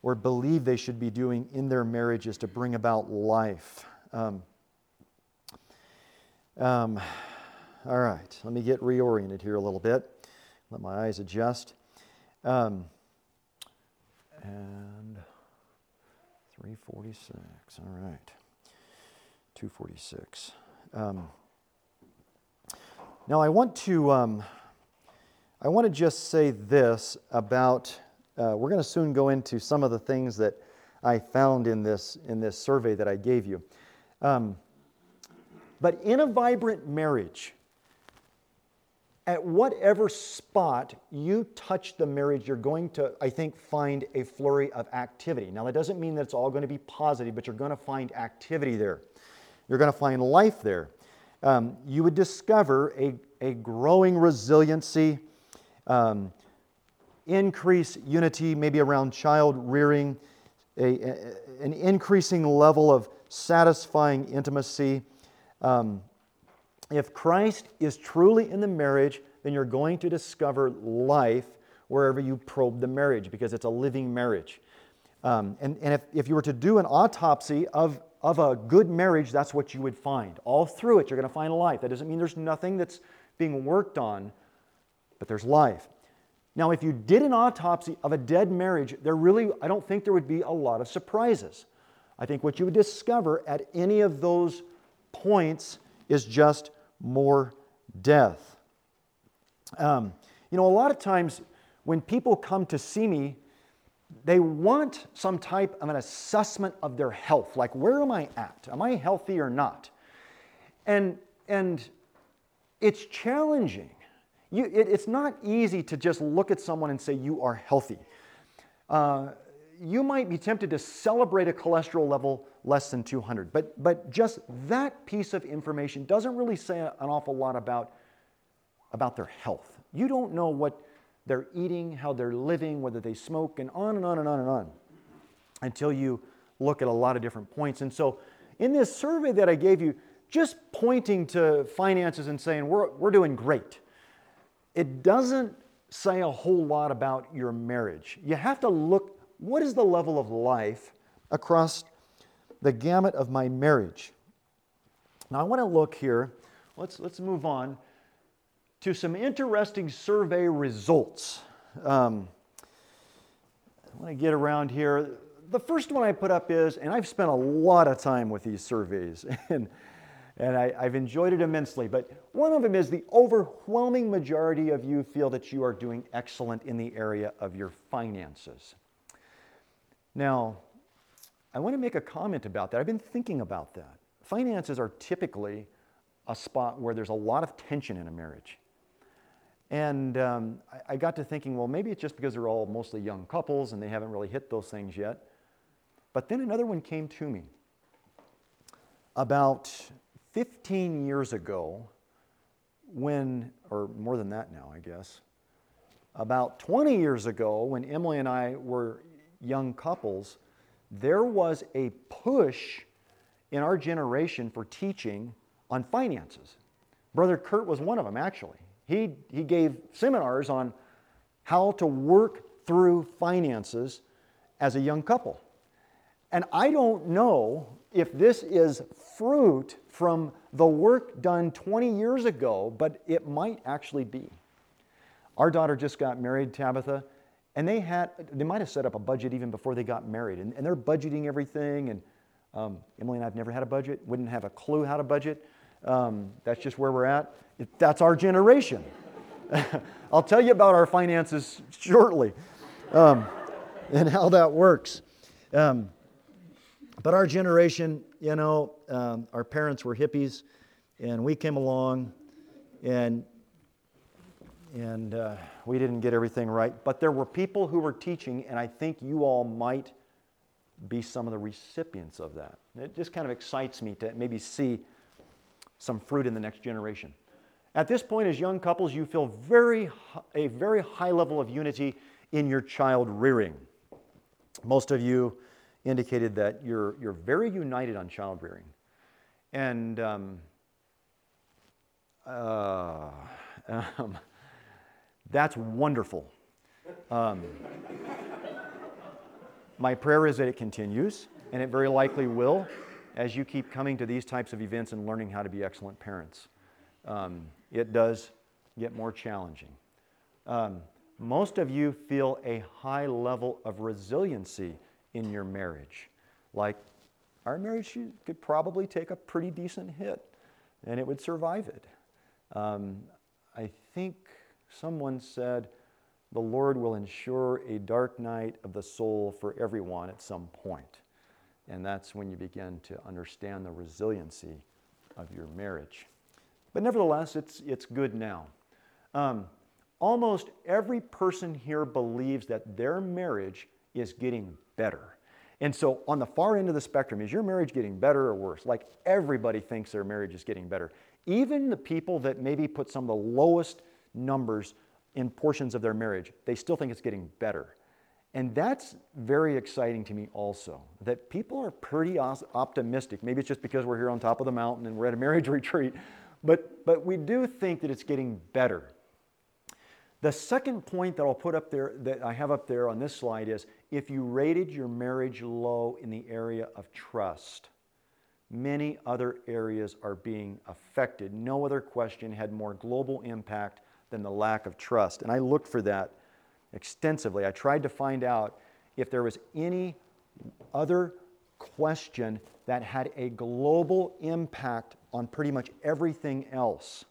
or believe they should be doing in their marriages to bring about life. Um, um, all right, let me get reoriented here a little bit. Let my eyes adjust. Um, and 346. All right. 246. Um, now I want to um, I want to just say this about uh, we're going to soon go into some of the things that I found in this in this survey that I gave you. Um, but in a vibrant marriage, at whatever spot you touch the marriage, you're going to, I think, find a flurry of activity. Now, that doesn't mean that it's all going to be positive, but you're going to find activity there. You're going to find life there. Um, you would discover a, a growing resiliency, um, increase unity, maybe around child rearing, a, a, an increasing level of satisfying intimacy. Um, if Christ is truly in the marriage, then you're going to discover life wherever you probe the marriage because it's a living marriage. Um, and and if, if you were to do an autopsy of, of a good marriage, that's what you would find. All through it, you're going to find life. That doesn't mean there's nothing that's being worked on, but there's life. Now, if you did an autopsy of a dead marriage, there really, I don't think there would be a lot of surprises. I think what you would discover at any of those points is just more death. Um, you know, a lot of times when people come to see me, they want some type of an assessment of their health. Like, where am I at? Am I healthy or not? And, and it's challenging. You, it, it's not easy to just look at someone and say, You are healthy. Uh, you might be tempted to celebrate a cholesterol level less than 200. But, but just that piece of information doesn't really say an awful lot about, about their health. You don't know what they're eating, how they're living, whether they smoke, and on and on and on and on until you look at a lot of different points. And so, in this survey that I gave you, just pointing to finances and saying, we're, we're doing great, it doesn't say a whole lot about your marriage. You have to look what is the level of life across the gamut of my marriage? Now, I want to look here, let's, let's move on to some interesting survey results. Um, I want to get around here. The first one I put up is, and I've spent a lot of time with these surveys, and, and I, I've enjoyed it immensely, but one of them is the overwhelming majority of you feel that you are doing excellent in the area of your finances. Now, I want to make a comment about that. I've been thinking about that. Finances are typically a spot where there's a lot of tension in a marriage. And um, I, I got to thinking, well, maybe it's just because they're all mostly young couples and they haven't really hit those things yet. But then another one came to me. About 15 years ago, when, or more than that now, I guess, about 20 years ago, when Emily and I were young couples, there was a push in our generation for teaching on finances. Brother Kurt was one of them, actually. He, he gave seminars on how to work through finances as a young couple. And I don't know if this is fruit from the work done 20 years ago, but it might actually be. Our daughter just got married, Tabitha, and they had, they might have set up a budget even before they got married. And, and they're budgeting everything. And um, Emily and I have never had a budget, wouldn't have a clue how to budget. Um, that's just where we're at. That's our generation. I'll tell you about our finances shortly um, and how that works. Um, but our generation, you know, um, our parents were hippies, and we came along, and and uh, we didn't get everything right. But there were people who were teaching, and I think you all might be some of the recipients of that. It just kind of excites me to maybe see some fruit in the next generation. At this point, as young couples, you feel very, a very high level of unity in your child rearing. Most of you indicated that you're, you're very united on child rearing. And um, uh, um, that's wonderful. Um, my prayer is that it continues, and it very likely will as you keep coming to these types of events and learning how to be excellent parents. Um, it does get more challenging. Um, most of you feel a high level of resiliency in your marriage. Like, our marriage could probably take a pretty decent hit and it would survive it. Um, I think someone said, the Lord will ensure a dark night of the soul for everyone at some point. And that's when you begin to understand the resiliency of your marriage. But nevertheless, it's, it's good now. Um, almost every person here believes that their marriage is getting better. And so, on the far end of the spectrum, is your marriage getting better or worse? Like everybody thinks their marriage is getting better. Even the people that maybe put some of the lowest numbers in portions of their marriage, they still think it's getting better. And that's very exciting to me also, that people are pretty optimistic. Maybe it's just because we're here on top of the mountain and we're at a marriage retreat, but, but we do think that it's getting better. The second point that I'll put up there, that I have up there on this slide is if you rated your marriage low in the area of trust, many other areas are being affected. No other question had more global impact than the lack of trust. And I looked for that extensively. I tried to find out if there was any other question that had a global impact on pretty much everything else.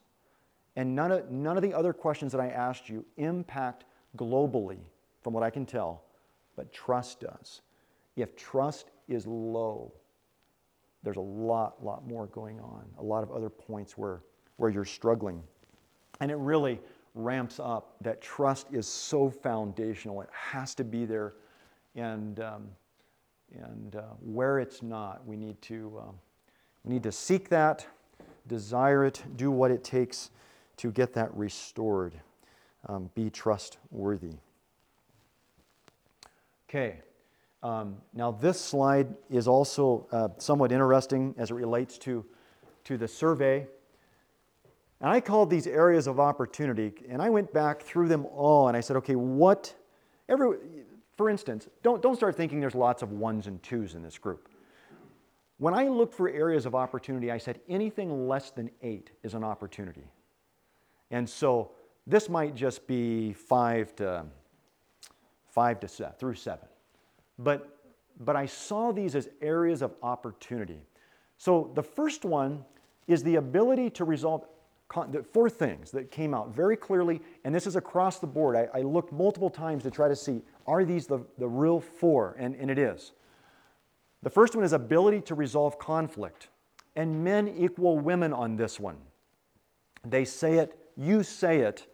And none of, none of the other questions that I asked you impact globally, from what I can tell, but trust does. If trust is low, there's a lot, lot more going on, a lot of other points where, where you're struggling. And it really ramps up that trust is so foundational. It has to be there. And, um, and uh, where it's not, we need, to, uh, we need to seek that, desire it, do what it takes to get that restored. Um, be trustworthy. Okay. Um, now, this slide is also uh, somewhat interesting as it relates to, to the survey. And I called these areas of opportunity, and I went back through them all, and I said, okay, what, every, for instance, don't, don't start thinking there's lots of ones and twos in this group. When I looked for areas of opportunity, I said anything less than eight is an opportunity. And so this might just be five to five to seven, through seven. But, but I saw these as areas of opportunity. So the first one is the ability to resolve four things that came out very clearly, and this is across the board. I, I looked multiple times to try to see are these the, the real four, and, and it is. The first one is ability to resolve conflict, and men equal women on this one. They say it, you say it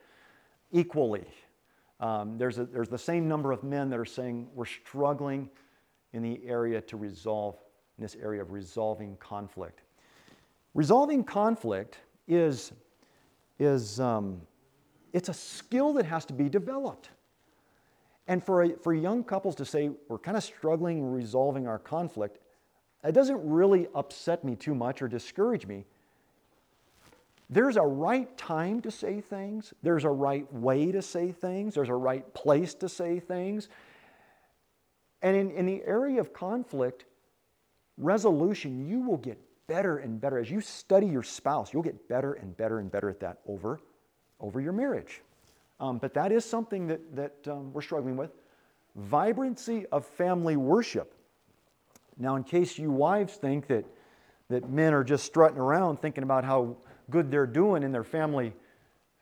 equally. Um, there's, a, there's the same number of men that are saying we're struggling in the area to resolve, in this area of resolving conflict. Resolving conflict is, is um, it's a skill that has to be developed. And for, a, for young couples to say, we're kind of struggling resolving our conflict, it doesn't really upset me too much or discourage me. There's a right time to say things, there's a right way to say things, there's a right place to say things. And in, in the area of conflict resolution, you will get better and better. As you study your spouse, you'll get better and better and better at that over, over your marriage. Um, but that is something that, that um, we're struggling with. Vibrancy of family worship. Now, in case you wives think that, that men are just strutting around thinking about how good they're doing in their family,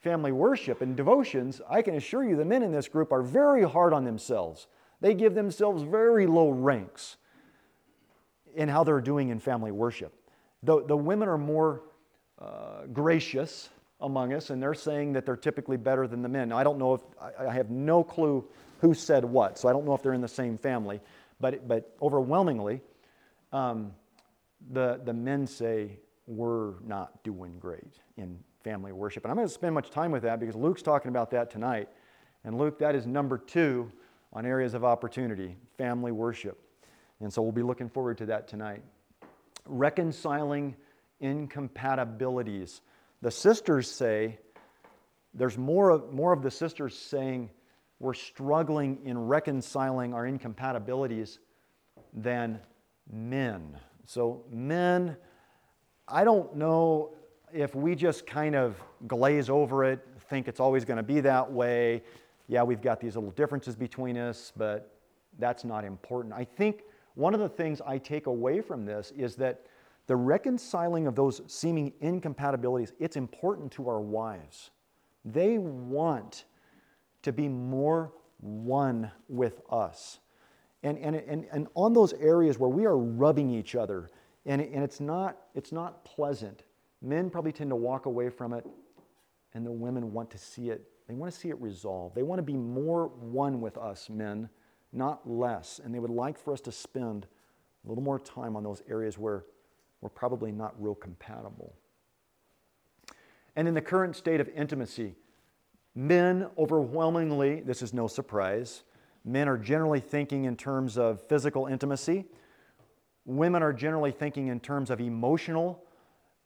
family worship and devotions, I can assure you the men in this group are very hard on themselves. They give themselves very low ranks in how they're doing in family worship. The, the women are more uh, gracious among us, and they're saying that they're typically better than the men. Now, I don't know if, I, I have no clue who said what, so I don't know if they're in the same family, but, but overwhelmingly, um, the, the men say we're not doing great in family worship. And I'm going to spend much time with that because Luke's talking about that tonight. And Luke, that is number two on areas of opportunity family worship. And so we'll be looking forward to that tonight. Reconciling incompatibilities. The sisters say, there's more of, more of the sisters saying we're struggling in reconciling our incompatibilities than men. So, men, I don't know if we just kind of glaze over it, think it's always going to be that way. Yeah, we've got these little differences between us, but that's not important. I think one of the things I take away from this is that the reconciling of those seeming incompatibilities, it's important to our wives. They want to be more one with us. And, and, and, and on those areas where we are rubbing each other, and, and it's, not, it's not pleasant, men probably tend to walk away from it, and the women want to see it. They want to see it resolved. They want to be more one with us, men, not less. And they would like for us to spend a little more time on those areas where we're probably not real compatible. And in the current state of intimacy, men overwhelmingly, this is no surprise, men are generally thinking in terms of physical intimacy. Women are generally thinking in terms of emotional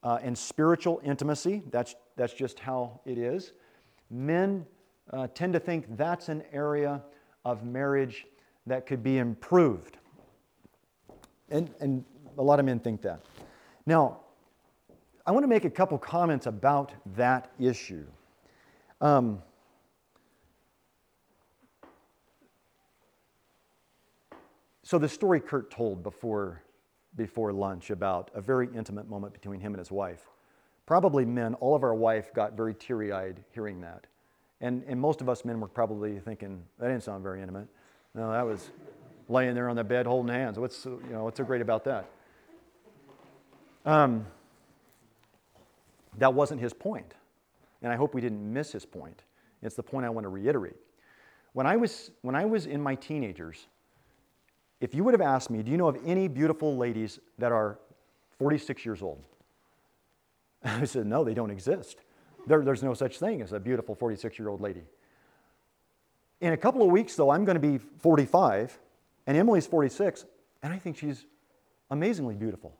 uh, and spiritual intimacy. That's, that's just how it is. Men uh, tend to think that's an area of marriage that could be improved. And, and a lot of men think that. Now, I want to make a couple comments about that issue. Um, so, the story Kurt told before, before lunch about a very intimate moment between him and his wife. Probably men, all of our wife got very teary eyed hearing that. And, and most of us men were probably thinking, that didn't sound very intimate. No, that was laying there on the bed holding hands. What's, you know, what's so great about that? Um, that wasn't his point. And I hope we didn't miss his point. It's the point I want to reiterate. When I was, when I was in my teenagers, if you would have asked me, do you know of any beautiful ladies that are 46 years old? I said, no, they don't exist. There, there's no such thing as a beautiful 46 year old lady. In a couple of weeks, though, I'm going to be 45, and Emily's 46, and I think she's amazingly beautiful.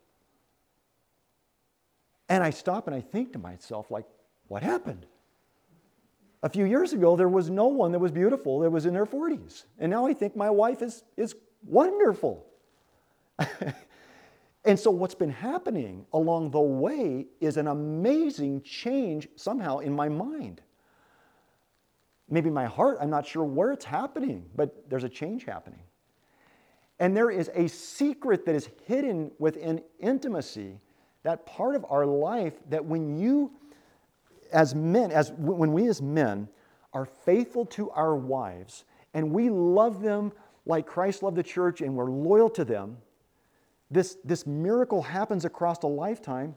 And I stop and I think to myself, like, what happened? A few years ago, there was no one that was beautiful that was in their 40s. And now I think my wife is, is wonderful. and so, what's been happening along the way is an amazing change somehow in my mind. Maybe my heart, I'm not sure where it's happening, but there's a change happening. And there is a secret that is hidden within intimacy that part of our life that when you, as men, as when we as men are faithful to our wives and we love them like Christ loved the church and we're loyal to them, this, this miracle happens across a lifetime.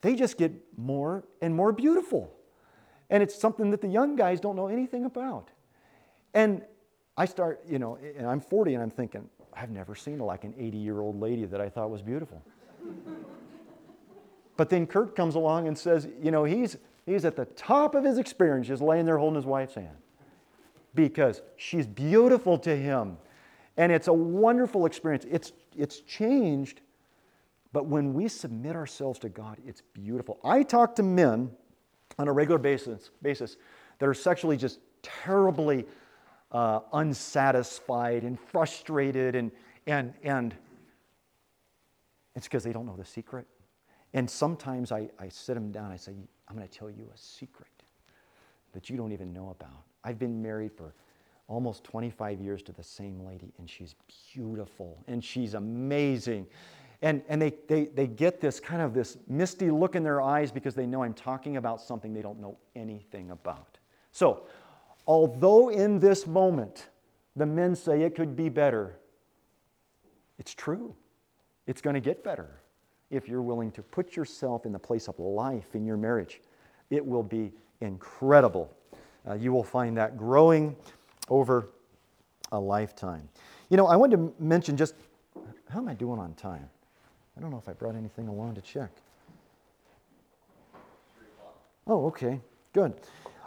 They just get more and more beautiful. And it's something that the young guys don't know anything about. And I start, you know, and I'm 40 and I'm thinking, I've never seen like an 80 year old lady that I thought was beautiful. But then Kurt comes along and says, you know, he's, he's at the top of his experience just laying there holding his wife's hand because she's beautiful to him. And it's a wonderful experience. It's, it's changed, but when we submit ourselves to God, it's beautiful. I talk to men on a regular basis, basis that are sexually just terribly uh, unsatisfied and frustrated, and, and, and it's because they don't know the secret. And sometimes I, I sit them down, I say, I'm going to tell you a secret that you don't even know about. I've been married for almost 25 years to the same lady, and she's beautiful and she's amazing. And, and they, they, they get this kind of this misty look in their eyes because they know I'm talking about something they don't know anything about. So, although in this moment the men say it could be better, it's true. It's going to get better if you're willing to put yourself in the place of life in your marriage. It will be incredible. Uh, you will find that growing over a lifetime. You know, I wanted to mention just how am I doing on time? I don't know if I brought anything along to check. Oh, okay, good.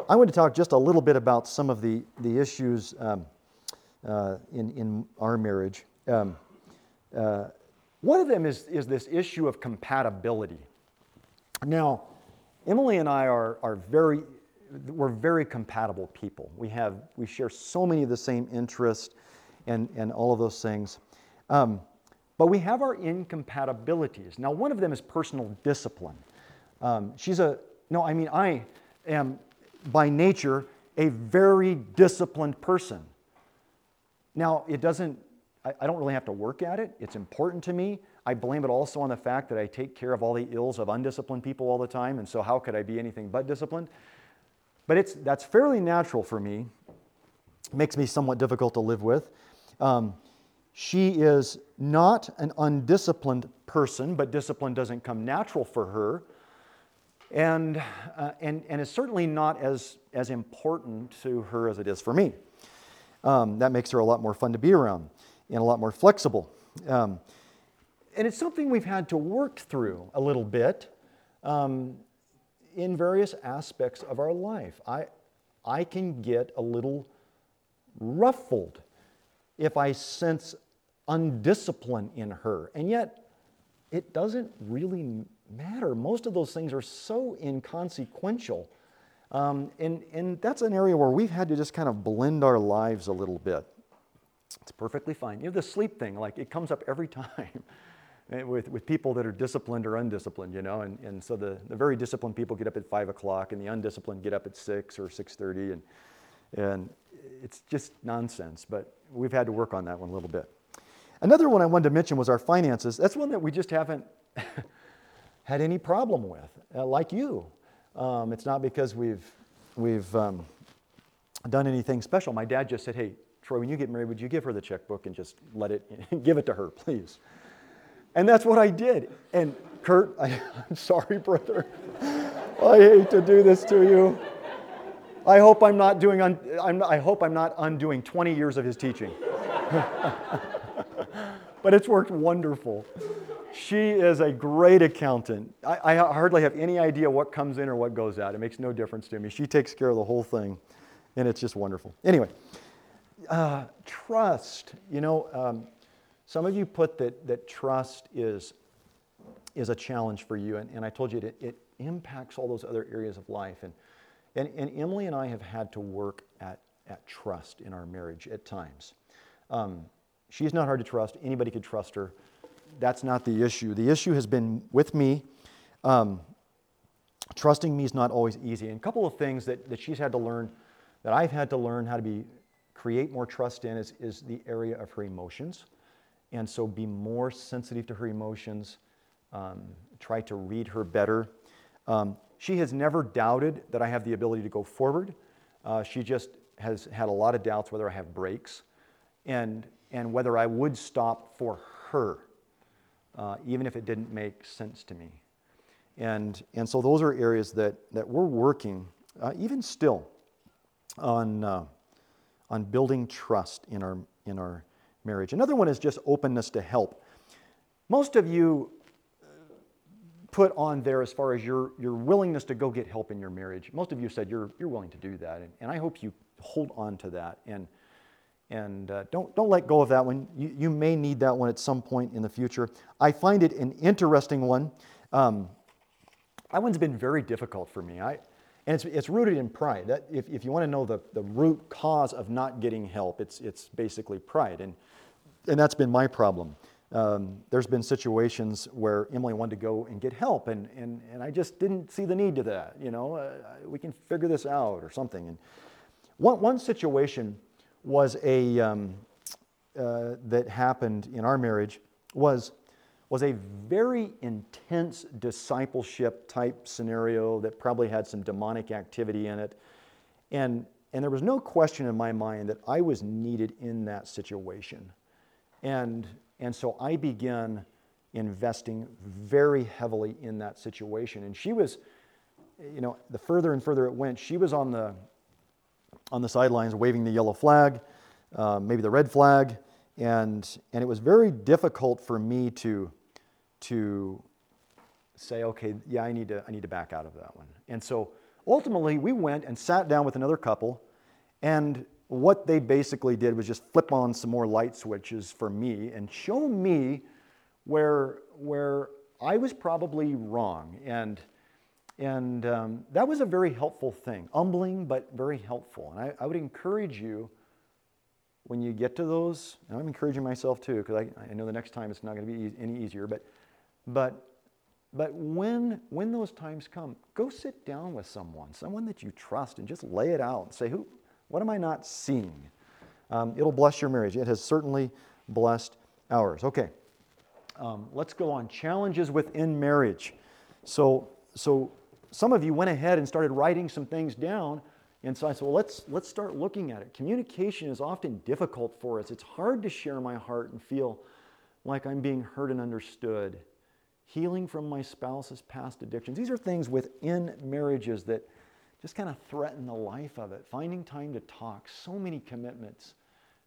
I want to talk just a little bit about some of the, the issues um, uh, in, in our marriage. Um, uh, one of them is, is this issue of compatibility. Now, Emily and I are, are very, we're very compatible people. We have, we share so many of the same interests and, and all of those things. Um, but we have our incompatibilities. Now, one of them is personal discipline. Um, she's a, no, I mean, I am by nature a very disciplined person. Now, it doesn't, I, I don't really have to work at it. It's important to me. I blame it also on the fact that I take care of all the ills of undisciplined people all the time, and so how could I be anything but disciplined? But it's, that's fairly natural for me. Makes me somewhat difficult to live with. Um, she is not an undisciplined person, but discipline doesn't come natural for her. And, uh, and, and is certainly not as, as important to her as it is for me. Um, that makes her a lot more fun to be around and a lot more flexible. Um, and it's something we've had to work through a little bit um, in various aspects of our life. I, I can get a little ruffled if I sense undiscipline in her. And yet, it doesn't really matter. Most of those things are so inconsequential. Um, and, and that's an area where we've had to just kind of blend our lives a little bit. It's perfectly fine. You know, the sleep thing, like it comes up every time with, with people that are disciplined or undisciplined, you know. And, and so the, the very disciplined people get up at 5 o'clock and the undisciplined get up at 6 or 6.30. And, and it's just nonsense, but we've had to work on that one a little bit. Another one I wanted to mention was our finances. That's one that we just haven't had any problem with, uh, like you. Um, it's not because we've, we've um, done anything special. My dad just said, hey, Troy, when you get married, would you give her the checkbook and just let it, give it to her, please? And that's what I did. And Kurt, I, am sorry, brother. I hate to do this to you. I hope I'm not doing, un, I'm, I hope I'm not undoing 20 years of his teaching. but it's worked wonderful. She is a great accountant. I, I, hardly have any idea what comes in or what goes out. It makes no difference to me. She takes care of the whole thing, and it's just wonderful. Anyway, uh, trust. You know, um, some of you put that, that trust is, is a challenge for you, and, and I told you it, it impacts all those other areas of life. And, and, and Emily and I have had to work at, at trust in our marriage at times. Um, she's not hard to trust, anybody could trust her that's not the issue. The issue has been with me. Um, trusting me is not always easy. And a couple of things that, that she's had to learn, that I've had to learn how to be create more trust in is, is the area of her emotions. And so be more sensitive to her emotions, um, try to read her better. Um, she has never doubted that I have the ability to go forward. Uh, she just has had a lot of doubts whether I have brakes and, and whether I would stop for her uh, even if it didn't make sense to me. And, and so those are areas that, that we're working, uh, even still, on, uh, on building trust in our, in our marriage. Another one is just openness to help. Most of you put on there as far as your, your willingness to go get help in your marriage. Most of you said you're, you're willing to do that. And, and I hope you hold on to that and and uh, don't, don't let go of that one. You, you may need that one at some point in the future. I find it an interesting one. Um, that one's been very difficult for me. I, and it's, it's rooted in pride. That, if, if you want to know the, the root cause of not getting help, it's, it's basically pride. And, and that's been my problem. Um, there's been situations where Emily wanted to go and get help, and, and, and I just didn't see the need to that. You know, uh, we can figure this out or something. And one, one situation was a, um, uh, that happened in our marriage was, was a very intense discipleship type scenario that probably had some demonic activity in it. And, and there was no question in my mind that I was needed in that situation. And, and so I began investing very heavily in that situation. And she was, you know, the further and further it went, she was on the, on the sidelines waving the yellow flag, uh, maybe the red flag, and, and it was very difficult for me to, to say, okay, yeah, I need, to, I need to back out of that one. And so ultimately, we went and sat down with another couple, and what they basically did was just flip on some more light switches for me and show me where, where I was probably wrong. And, and um, that was a very helpful thing, humbling, but very helpful. And I, I would encourage you when you get to those, and I'm encouraging myself too, because I, I know the next time it's not going to be e- any easier, but, but, but when, when those times come, go sit down with someone, someone that you trust, and just lay it out and say, Who, what am I not seeing? Um, it'll bless your marriage. It has certainly blessed ours. Okay, um, let's go on. Challenges within marriage. So, so some of you went ahead and started writing some things down and so I said, well, let's, let's start looking at it. Communication is often difficult for us. It's hard to share my heart and feel like I'm being heard and understood. Healing from my spouse's past addictions. These are things within marriages that just kind of threaten the life of it. Finding time to talk, so many commitments.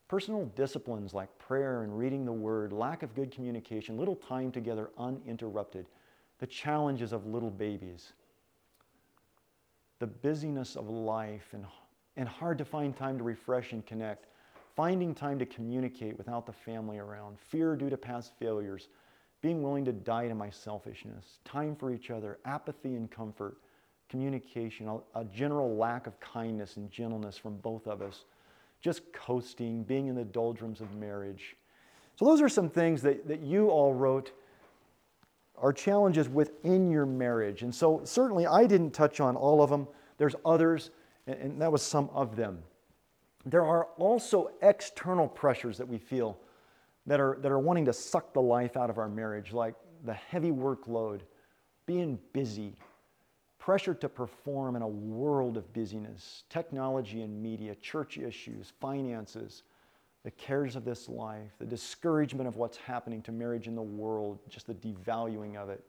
Personal disciplines like prayer and reading the word, lack of good communication, little time together uninterrupted. The challenges of little babies. The busyness of life and, and hard to find time to refresh and connect, finding time to communicate without the family around, fear due to past failures, being willing to die to my selfishness, time for each other, apathy and comfort, communication, a, a general lack of kindness and gentleness from both of us, just coasting, being in the doldrums of marriage. So, those are some things that, that you all wrote are challenges within your marriage. And so, certainly, I didn't touch on all of them. There's others, and that was some of them. There are also external pressures that we feel that are, that are wanting to suck the life out of our marriage, like the heavy workload, being busy, pressure to perform in a world of busyness, technology and media, church issues, finances the cares of this life, the discouragement of what's happening to marriage in the world, just the devaluing of it,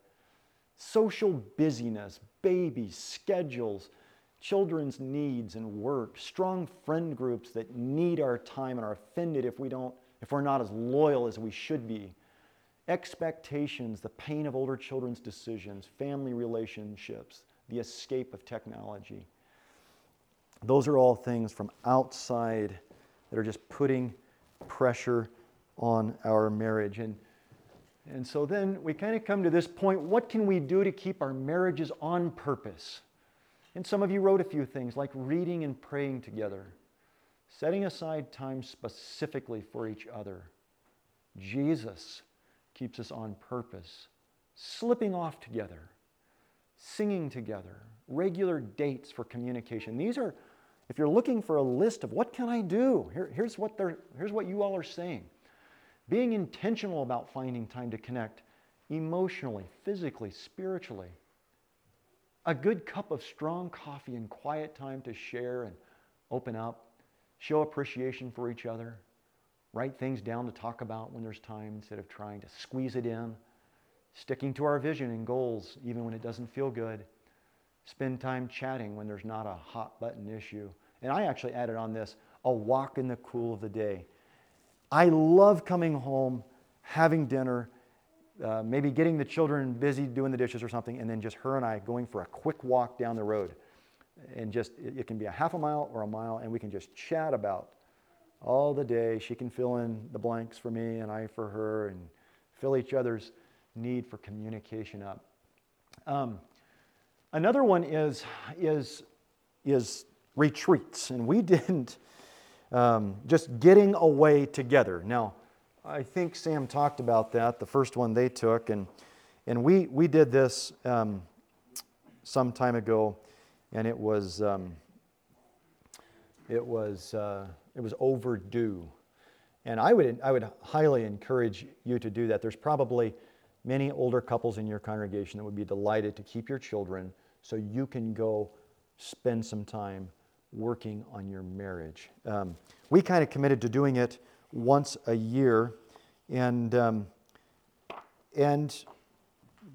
social busyness, babies, schedules, children's needs and work, strong friend groups that need our time and are offended if we don't if we're not as loyal as we should be. Expectations, the pain of older children's decisions, family relationships, the escape of technology. Those are all things from outside that are just putting pressure on our marriage. And, and so then we kind of come to this point what can we do to keep our marriages on purpose? And some of you wrote a few things like reading and praying together, setting aside time specifically for each other. Jesus keeps us on purpose, slipping off together, singing together, regular dates for communication. These are if you're looking for a list of what can I do, here, here's, what they're, here's what you all are saying. Being intentional about finding time to connect emotionally, physically, spiritually. A good cup of strong coffee and quiet time to share and open up, show appreciation for each other, write things down to talk about when there's time instead of trying to squeeze it in, sticking to our vision and goals even when it doesn't feel good Spend time chatting when there's not a hot button issue. And I actually added on this a walk in the cool of the day. I love coming home, having dinner, uh, maybe getting the children busy doing the dishes or something, and then just her and I going for a quick walk down the road. And just, it, it can be a half a mile or a mile, and we can just chat about all the day. She can fill in the blanks for me, and I for her, and fill each other's need for communication up. Um, Another one is, is, is retreats, and we didn't um, just getting away together. Now, I think Sam talked about that, the first one they took, and, and we, we did this um, some time ago, and it was, um, it, was, uh, it was overdue. And I would, I would highly encourage you to do that. There's probably many older couples in your congregation that would be delighted to keep your children so you can go spend some time working on your marriage. Um, we kind of committed to doing it once a year, and um, and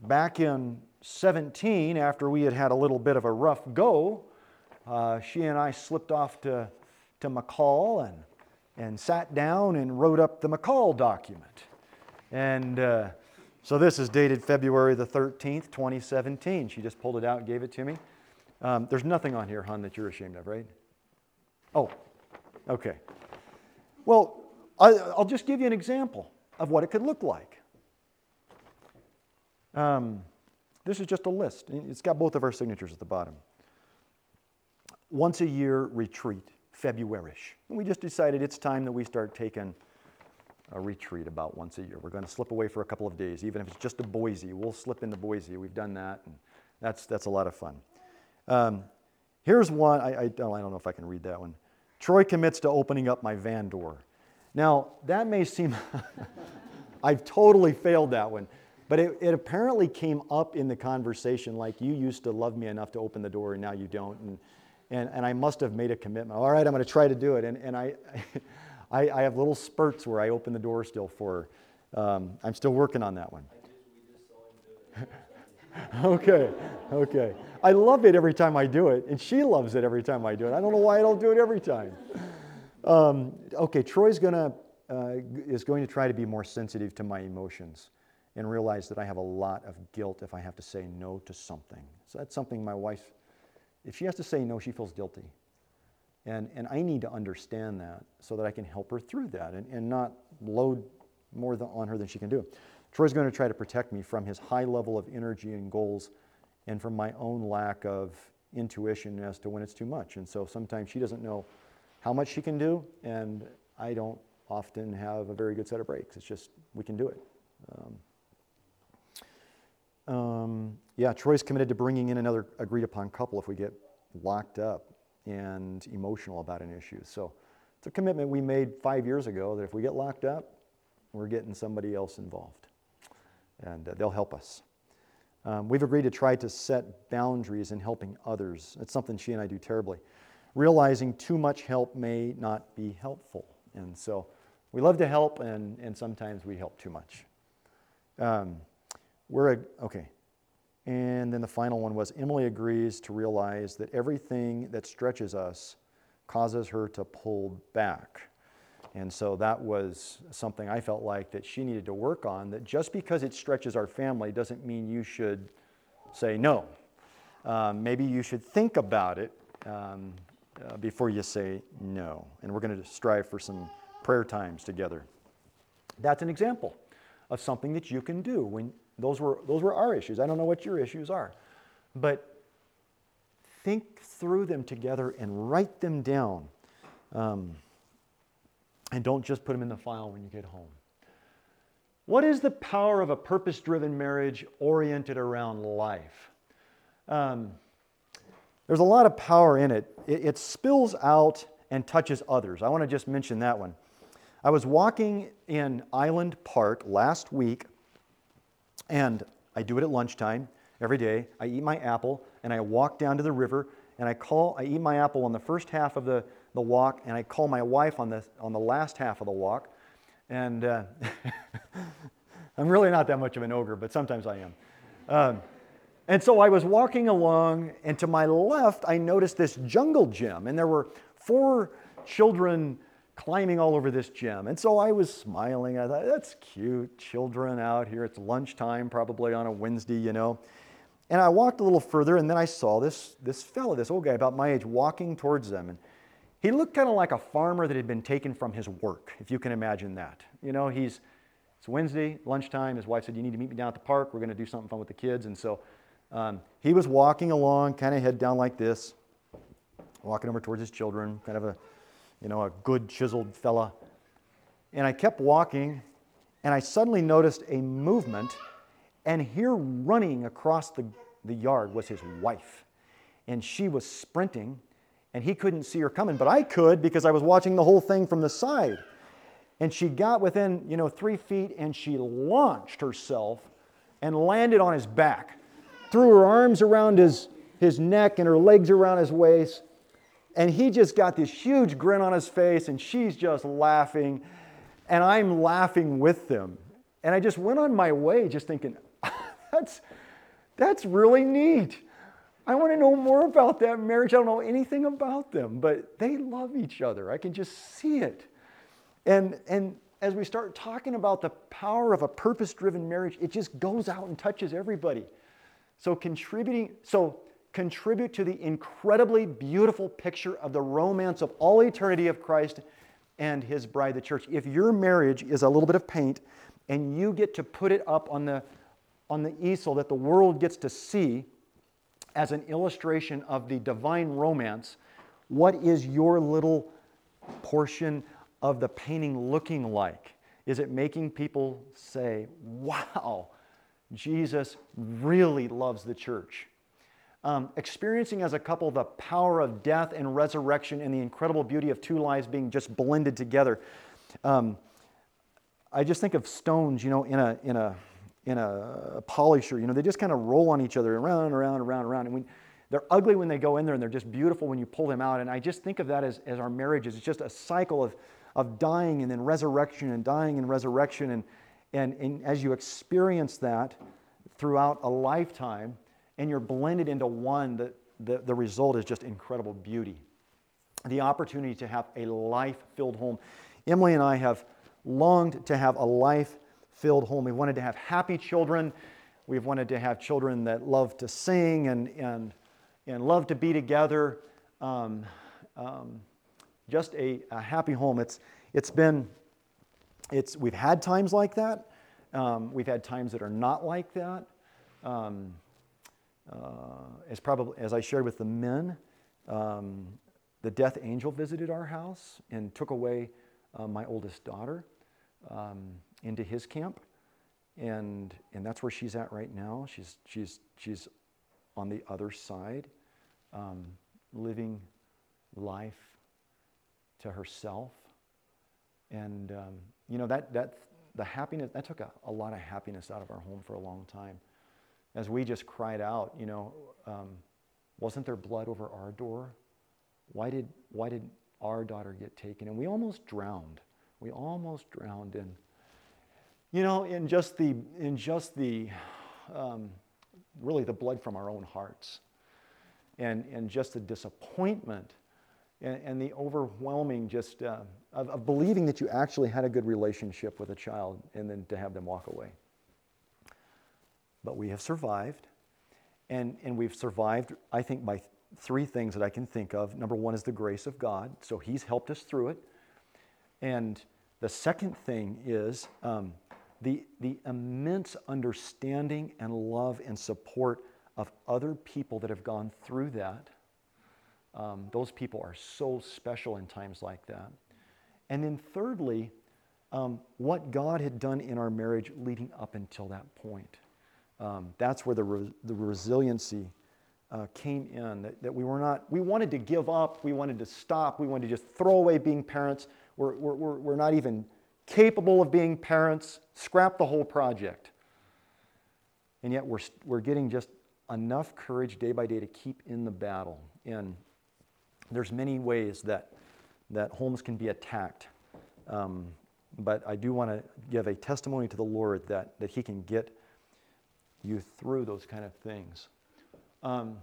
back in 17, after we had had a little bit of a rough go, uh, she and I slipped off to to McCall and and sat down and wrote up the McCall document, and. Uh, so this is dated February the 13th, 2017. She just pulled it out and gave it to me. Um, there's nothing on here, hon, that you're ashamed of, right? Oh, okay. Well, I, I'll just give you an example of what it could look like. Um, this is just a list. It's got both of our signatures at the bottom. Once a year retreat, Februaryish. And we just decided it's time that we start taking a retreat about once a year. We're going to slip away for a couple of days, even if it's just to Boise. We'll slip into Boise. We've done that, and that's, that's a lot of fun. Um, here's one. I, I, don't, I don't know if I can read that one. Troy commits to opening up my van door. Now, that may seem, I've totally failed that one, but it, it, apparently came up in the conversation like you used to love me enough to open the door and now you don't. And, and, and I must have made a commitment. All right, I'm going to try to do it. And, and I, I, I have little spurts where I open the door still for her. Um, I'm still working on that one. okay, okay. I love it every time I do it, and she loves it every time I do it. I don't know why I don't do it every time. Um, okay, Troy's gonna uh, is going to try to be more sensitive to my emotions and realize that I have a lot of guilt if I have to say no to something. So that's something my wife, if she has to say no, she feels guilty. And, and I need to understand that so that I can help her through that and, and not load more on her than she can do. Troy's going to try to protect me from his high level of energy and goals and from my own lack of intuition as to when it's too much. And so sometimes she doesn't know how much she can do, and I don't often have a very good set of brakes. It's just, we can do it. Um, um, yeah, Troy's committed to bringing in another agreed upon couple if we get locked up and emotional about an issue. So it's a commitment we made five years ago that if we get locked up, we're getting somebody else involved. And uh, they'll help us. Um, we've agreed to try to set boundaries in helping others. It's something she and I do terribly. Realizing too much help may not be helpful. And so we love to help, and, and sometimes we help too much. Um, we're, a, okay, and then the final one was Emily agrees to realize that everything that stretches us causes her to pull back. And so that was something I felt like that she needed to work on, that just because it stretches our family doesn't mean you should say no. Um, maybe you should think about it um, uh, before you say no. And we're going to strive for some prayer times together. That's an example of something that you can do when those were, those were our issues. I don't know what your issues are. But think through them together and write them down. Um, and don't just put them in the file when you get home. What is the power of a purpose driven marriage oriented around life? Um, there's a lot of power in it. it. It spills out and touches others. I want to just mention that one. I was walking in Island Park last week and I do it at lunchtime every day. I eat my apple and I walk down to the river and I call, I eat my apple on the first half of the, the walk and I call my wife on the, on the last half of the walk. And uh, I'm really not that much of an ogre, but sometimes I am. Um, and so I was walking along, and to my left, I noticed this jungle gym, and there were four children climbing all over this gym. And so I was smiling. I thought, that's cute, children out here. It's lunchtime, probably on a Wednesday, you know. And I walked a little further, and then I saw this, this fellow, this old guy about my age, walking towards them. And he looked kind of like a farmer that had been taken from his work, if you can imagine that. You know, he's, it's Wednesday, lunchtime. His wife said, You need to meet me down at the park. We're going to do something fun with the kids. And so um, he was walking along, kind of head down like this, walking over towards his children, kind of a you know, a good chiseled fella. And I kept walking, and I suddenly noticed a movement, and here running across the, the yard was his wife. And she was sprinting, and he couldn't see her coming, but I could because I was watching the whole thing from the side. And she got within, you know, three feet, and she launched herself and landed on his back, threw her arms around his, his neck and her legs around his waist, and he just got this huge grin on his face, and she's just laughing, and I'm laughing with them. And I just went on my way just thinking, that's, that's really neat. I want to know more about that marriage. I don't know anything about them, but they love each other. I can just see it. And, and as we start talking about the power of a purpose driven marriage, it just goes out and touches everybody. So, contributing, so contribute to the incredibly beautiful picture of the romance of all eternity of Christ and his bride, the church. If your marriage is a little bit of paint and you get to put it up on the, on the easel that the world gets to see as an illustration of the divine romance, what is your little portion of the painting looking like? Is it making people say, wow, Jesus really loves the church? Um, experiencing as a couple the power of death and resurrection and the incredible beauty of two lives being just blended together. Um, I just think of stones, you know, in a, in a, in a polisher, you know, they just kind of roll on each other around, and around, around, around. And when, they're ugly when they go in there and they're just beautiful when you pull them out. And I just think of that as, as our marriages. It's just a cycle of, of dying and then resurrection and dying and resurrection. And, and, and as you experience that throughout a lifetime and you're blended into one, the, the, the result is just incredible beauty. The opportunity to have a life filled home. Emily and I have longed to have a life filled home. We wanted to have happy children. We've wanted to have children that love to sing and, and and love to be together. Um, um, just a, a, happy home. It's, it's been, it's, we've had times like that. Um, we've had times that are not like that. Um, as probably as I shared with the men, um, the death angel visited our house and took away uh, my oldest daughter um, into his camp, and and that's where she's at right now. She's she's she's on the other side, um, living life to herself. And, um, you know, that, that, the happiness, that took a, a, lot of happiness out of our home for a long time. As we just cried out, you know, um, wasn't there blood over our door? Why did, why did our daughter get taken? And we almost drowned. We almost drowned in, you know, in just the, in just the, um, really the blood from our own hearts. And, and just the disappointment and, and the overwhelming just uh, of, of believing that you actually had a good relationship with a child and then to have them walk away. But we have survived. And, and we've survived, I think, by three things that I can think of. Number one is the grace of God. So He's helped us through it. And the second thing is um, the, the immense understanding and love and support of other people that have gone through that. Um, those people are so special in times like that. And then, thirdly, um, what God had done in our marriage leading up until that point. Um, that's where the, re- the resiliency uh, came in. That, that, we were not, we wanted to give up, we wanted to stop, we wanted to just throw away being parents. We're, we're, we're not even capable of being parents, scrap the whole project. And yet we're, we're getting just enough courage day by day to keep in the battle. And there's many ways that, that homes can be attacked. Um, but I do want to give a testimony to the Lord that, that He can get you through those kind of things. Um,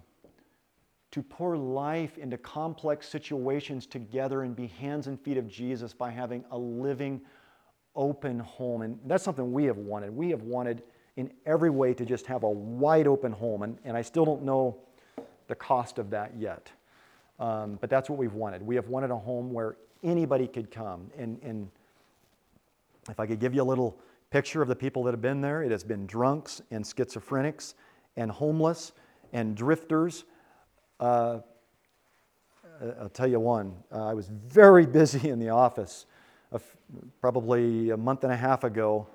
to pour life into complex situations together and be hands and feet of Jesus by having a living, open home. And that's something we have wanted. We have wanted in every way to just have a wide open home. And, and I still don't know the cost of that yet. Um, but that's what we've wanted. We have wanted a home where anybody could come. And, and if I could give you a little picture of the people that have been there, it has been drunks and schizophrenics and homeless and drifters. Uh, I'll tell you one. Uh, I was very busy in the office probably a month and a half ago.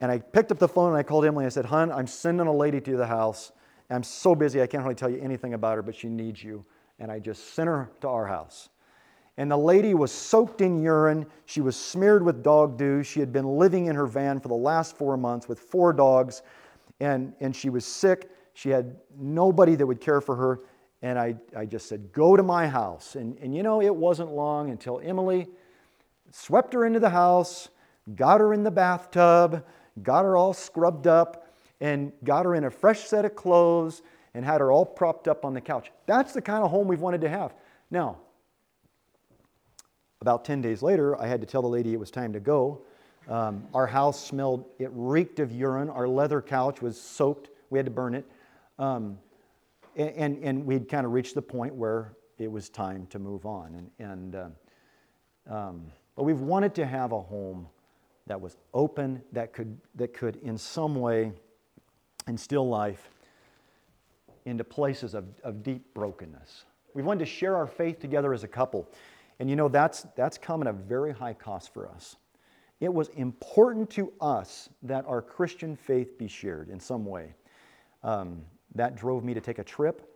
And I picked up the phone and I called Emily and I said, Hun, I'm sending a lady to the house. I'm so busy, I can't really tell you anything about her, but she needs you. And I just sent her to our house. And the lady was soaked in urine. She was smeared with dog dew. She had been living in her van for the last four months with four dogs. And, and she was sick. She had nobody that would care for her. And I, I just said, Go to my house. And, and you know, it wasn't long until Emily swept her into the house, got her in the bathtub, got her all scrubbed up, and got her in a fresh set of clothes and had her all propped up on the couch. That's the kind of home we've wanted to have. Now, about 10 days later, I had to tell the lady it was time to go. Um, our house smelled, it reeked of urine. Our leather couch was soaked. We had to burn it. Um, and, and, we'd kind of reached the point where it was time to move on. And, and uh, um, but we've wanted to have a home that was open, that could, that could in some way instill life into places of, of deep brokenness. We wanted to share our faith together as a couple. And you know, that's, that's come at a very high cost for us. It was important to us that our Christian faith be shared in some way. Um, that drove me to take a trip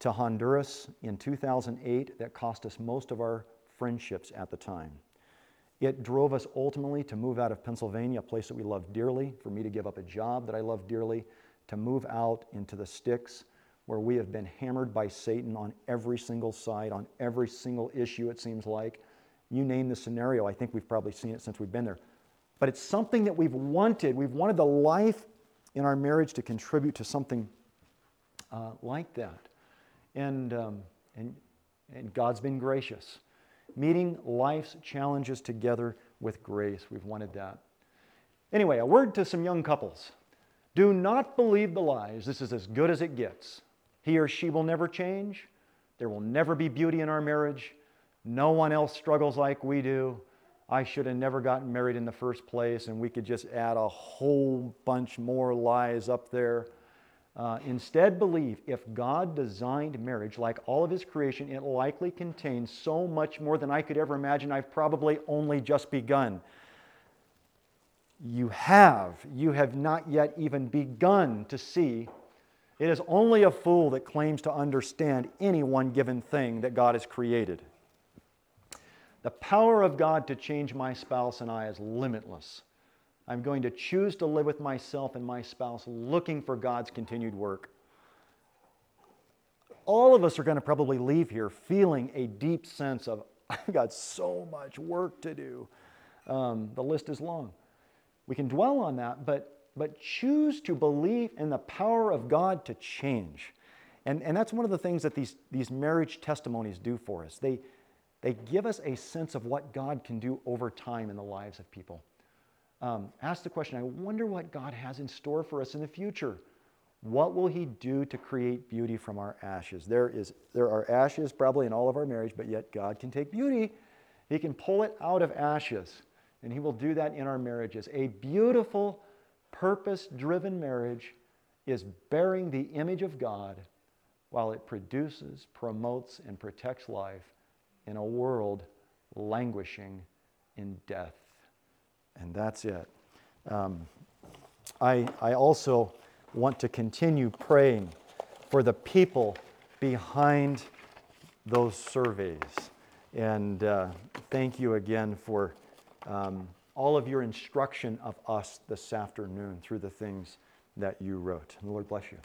to Honduras in 2008 that cost us most of our friendships at the time. It drove us ultimately to move out of Pennsylvania, a place that we love dearly, for me to give up a job that I love dearly, to move out into the sticks where we have been hammered by Satan on every single side, on every single issue, it seems like. You name the scenario, I think we've probably seen it since we've been there. But it's something that we've wanted. We've wanted the life in our marriage to contribute to something uh, like that. And, um, and, and God's been gracious. Meeting life's challenges together with grace. We've wanted that. Anyway, a word to some young couples. Do not believe the lies. This is as good as it gets. He or she will never change. There will never be beauty in our marriage. No one else struggles like we do. I should have never gotten married in the first place, and we could just add a whole bunch more lies up there. Uh, instead, believe if God designed marriage like all of His creation, it likely contains so much more than I could ever imagine. I've probably only just begun. You have, you have not yet even begun to see it is only a fool that claims to understand any one given thing that God has created. The power of God to change my spouse and I is limitless. I'm going to choose to live with myself and my spouse looking for God's continued work. All of us are going to probably leave here feeling a deep sense of, I've got so much work to do. Um, the list is long. We can dwell on that, but but choose to believe in the power of God to change. And, and that's one of the things that these, these marriage testimonies do for us. They, they give us a sense of what God can do over time in the lives of people. Um, ask the question I wonder what God has in store for us in the future. What will He do to create beauty from our ashes? There, is, there are ashes probably in all of our marriage, but yet God can take beauty. He can pull it out of ashes, and He will do that in our marriages. A beautiful, purpose driven marriage is bearing the image of God while it produces, promotes, and protects life in a world languishing in death. And that's it. Um, I, I also want to continue praying for the people behind those surveys. And uh, thank you again for. Um, all of your instruction of us this afternoon through the things that you wrote. And the Lord bless you.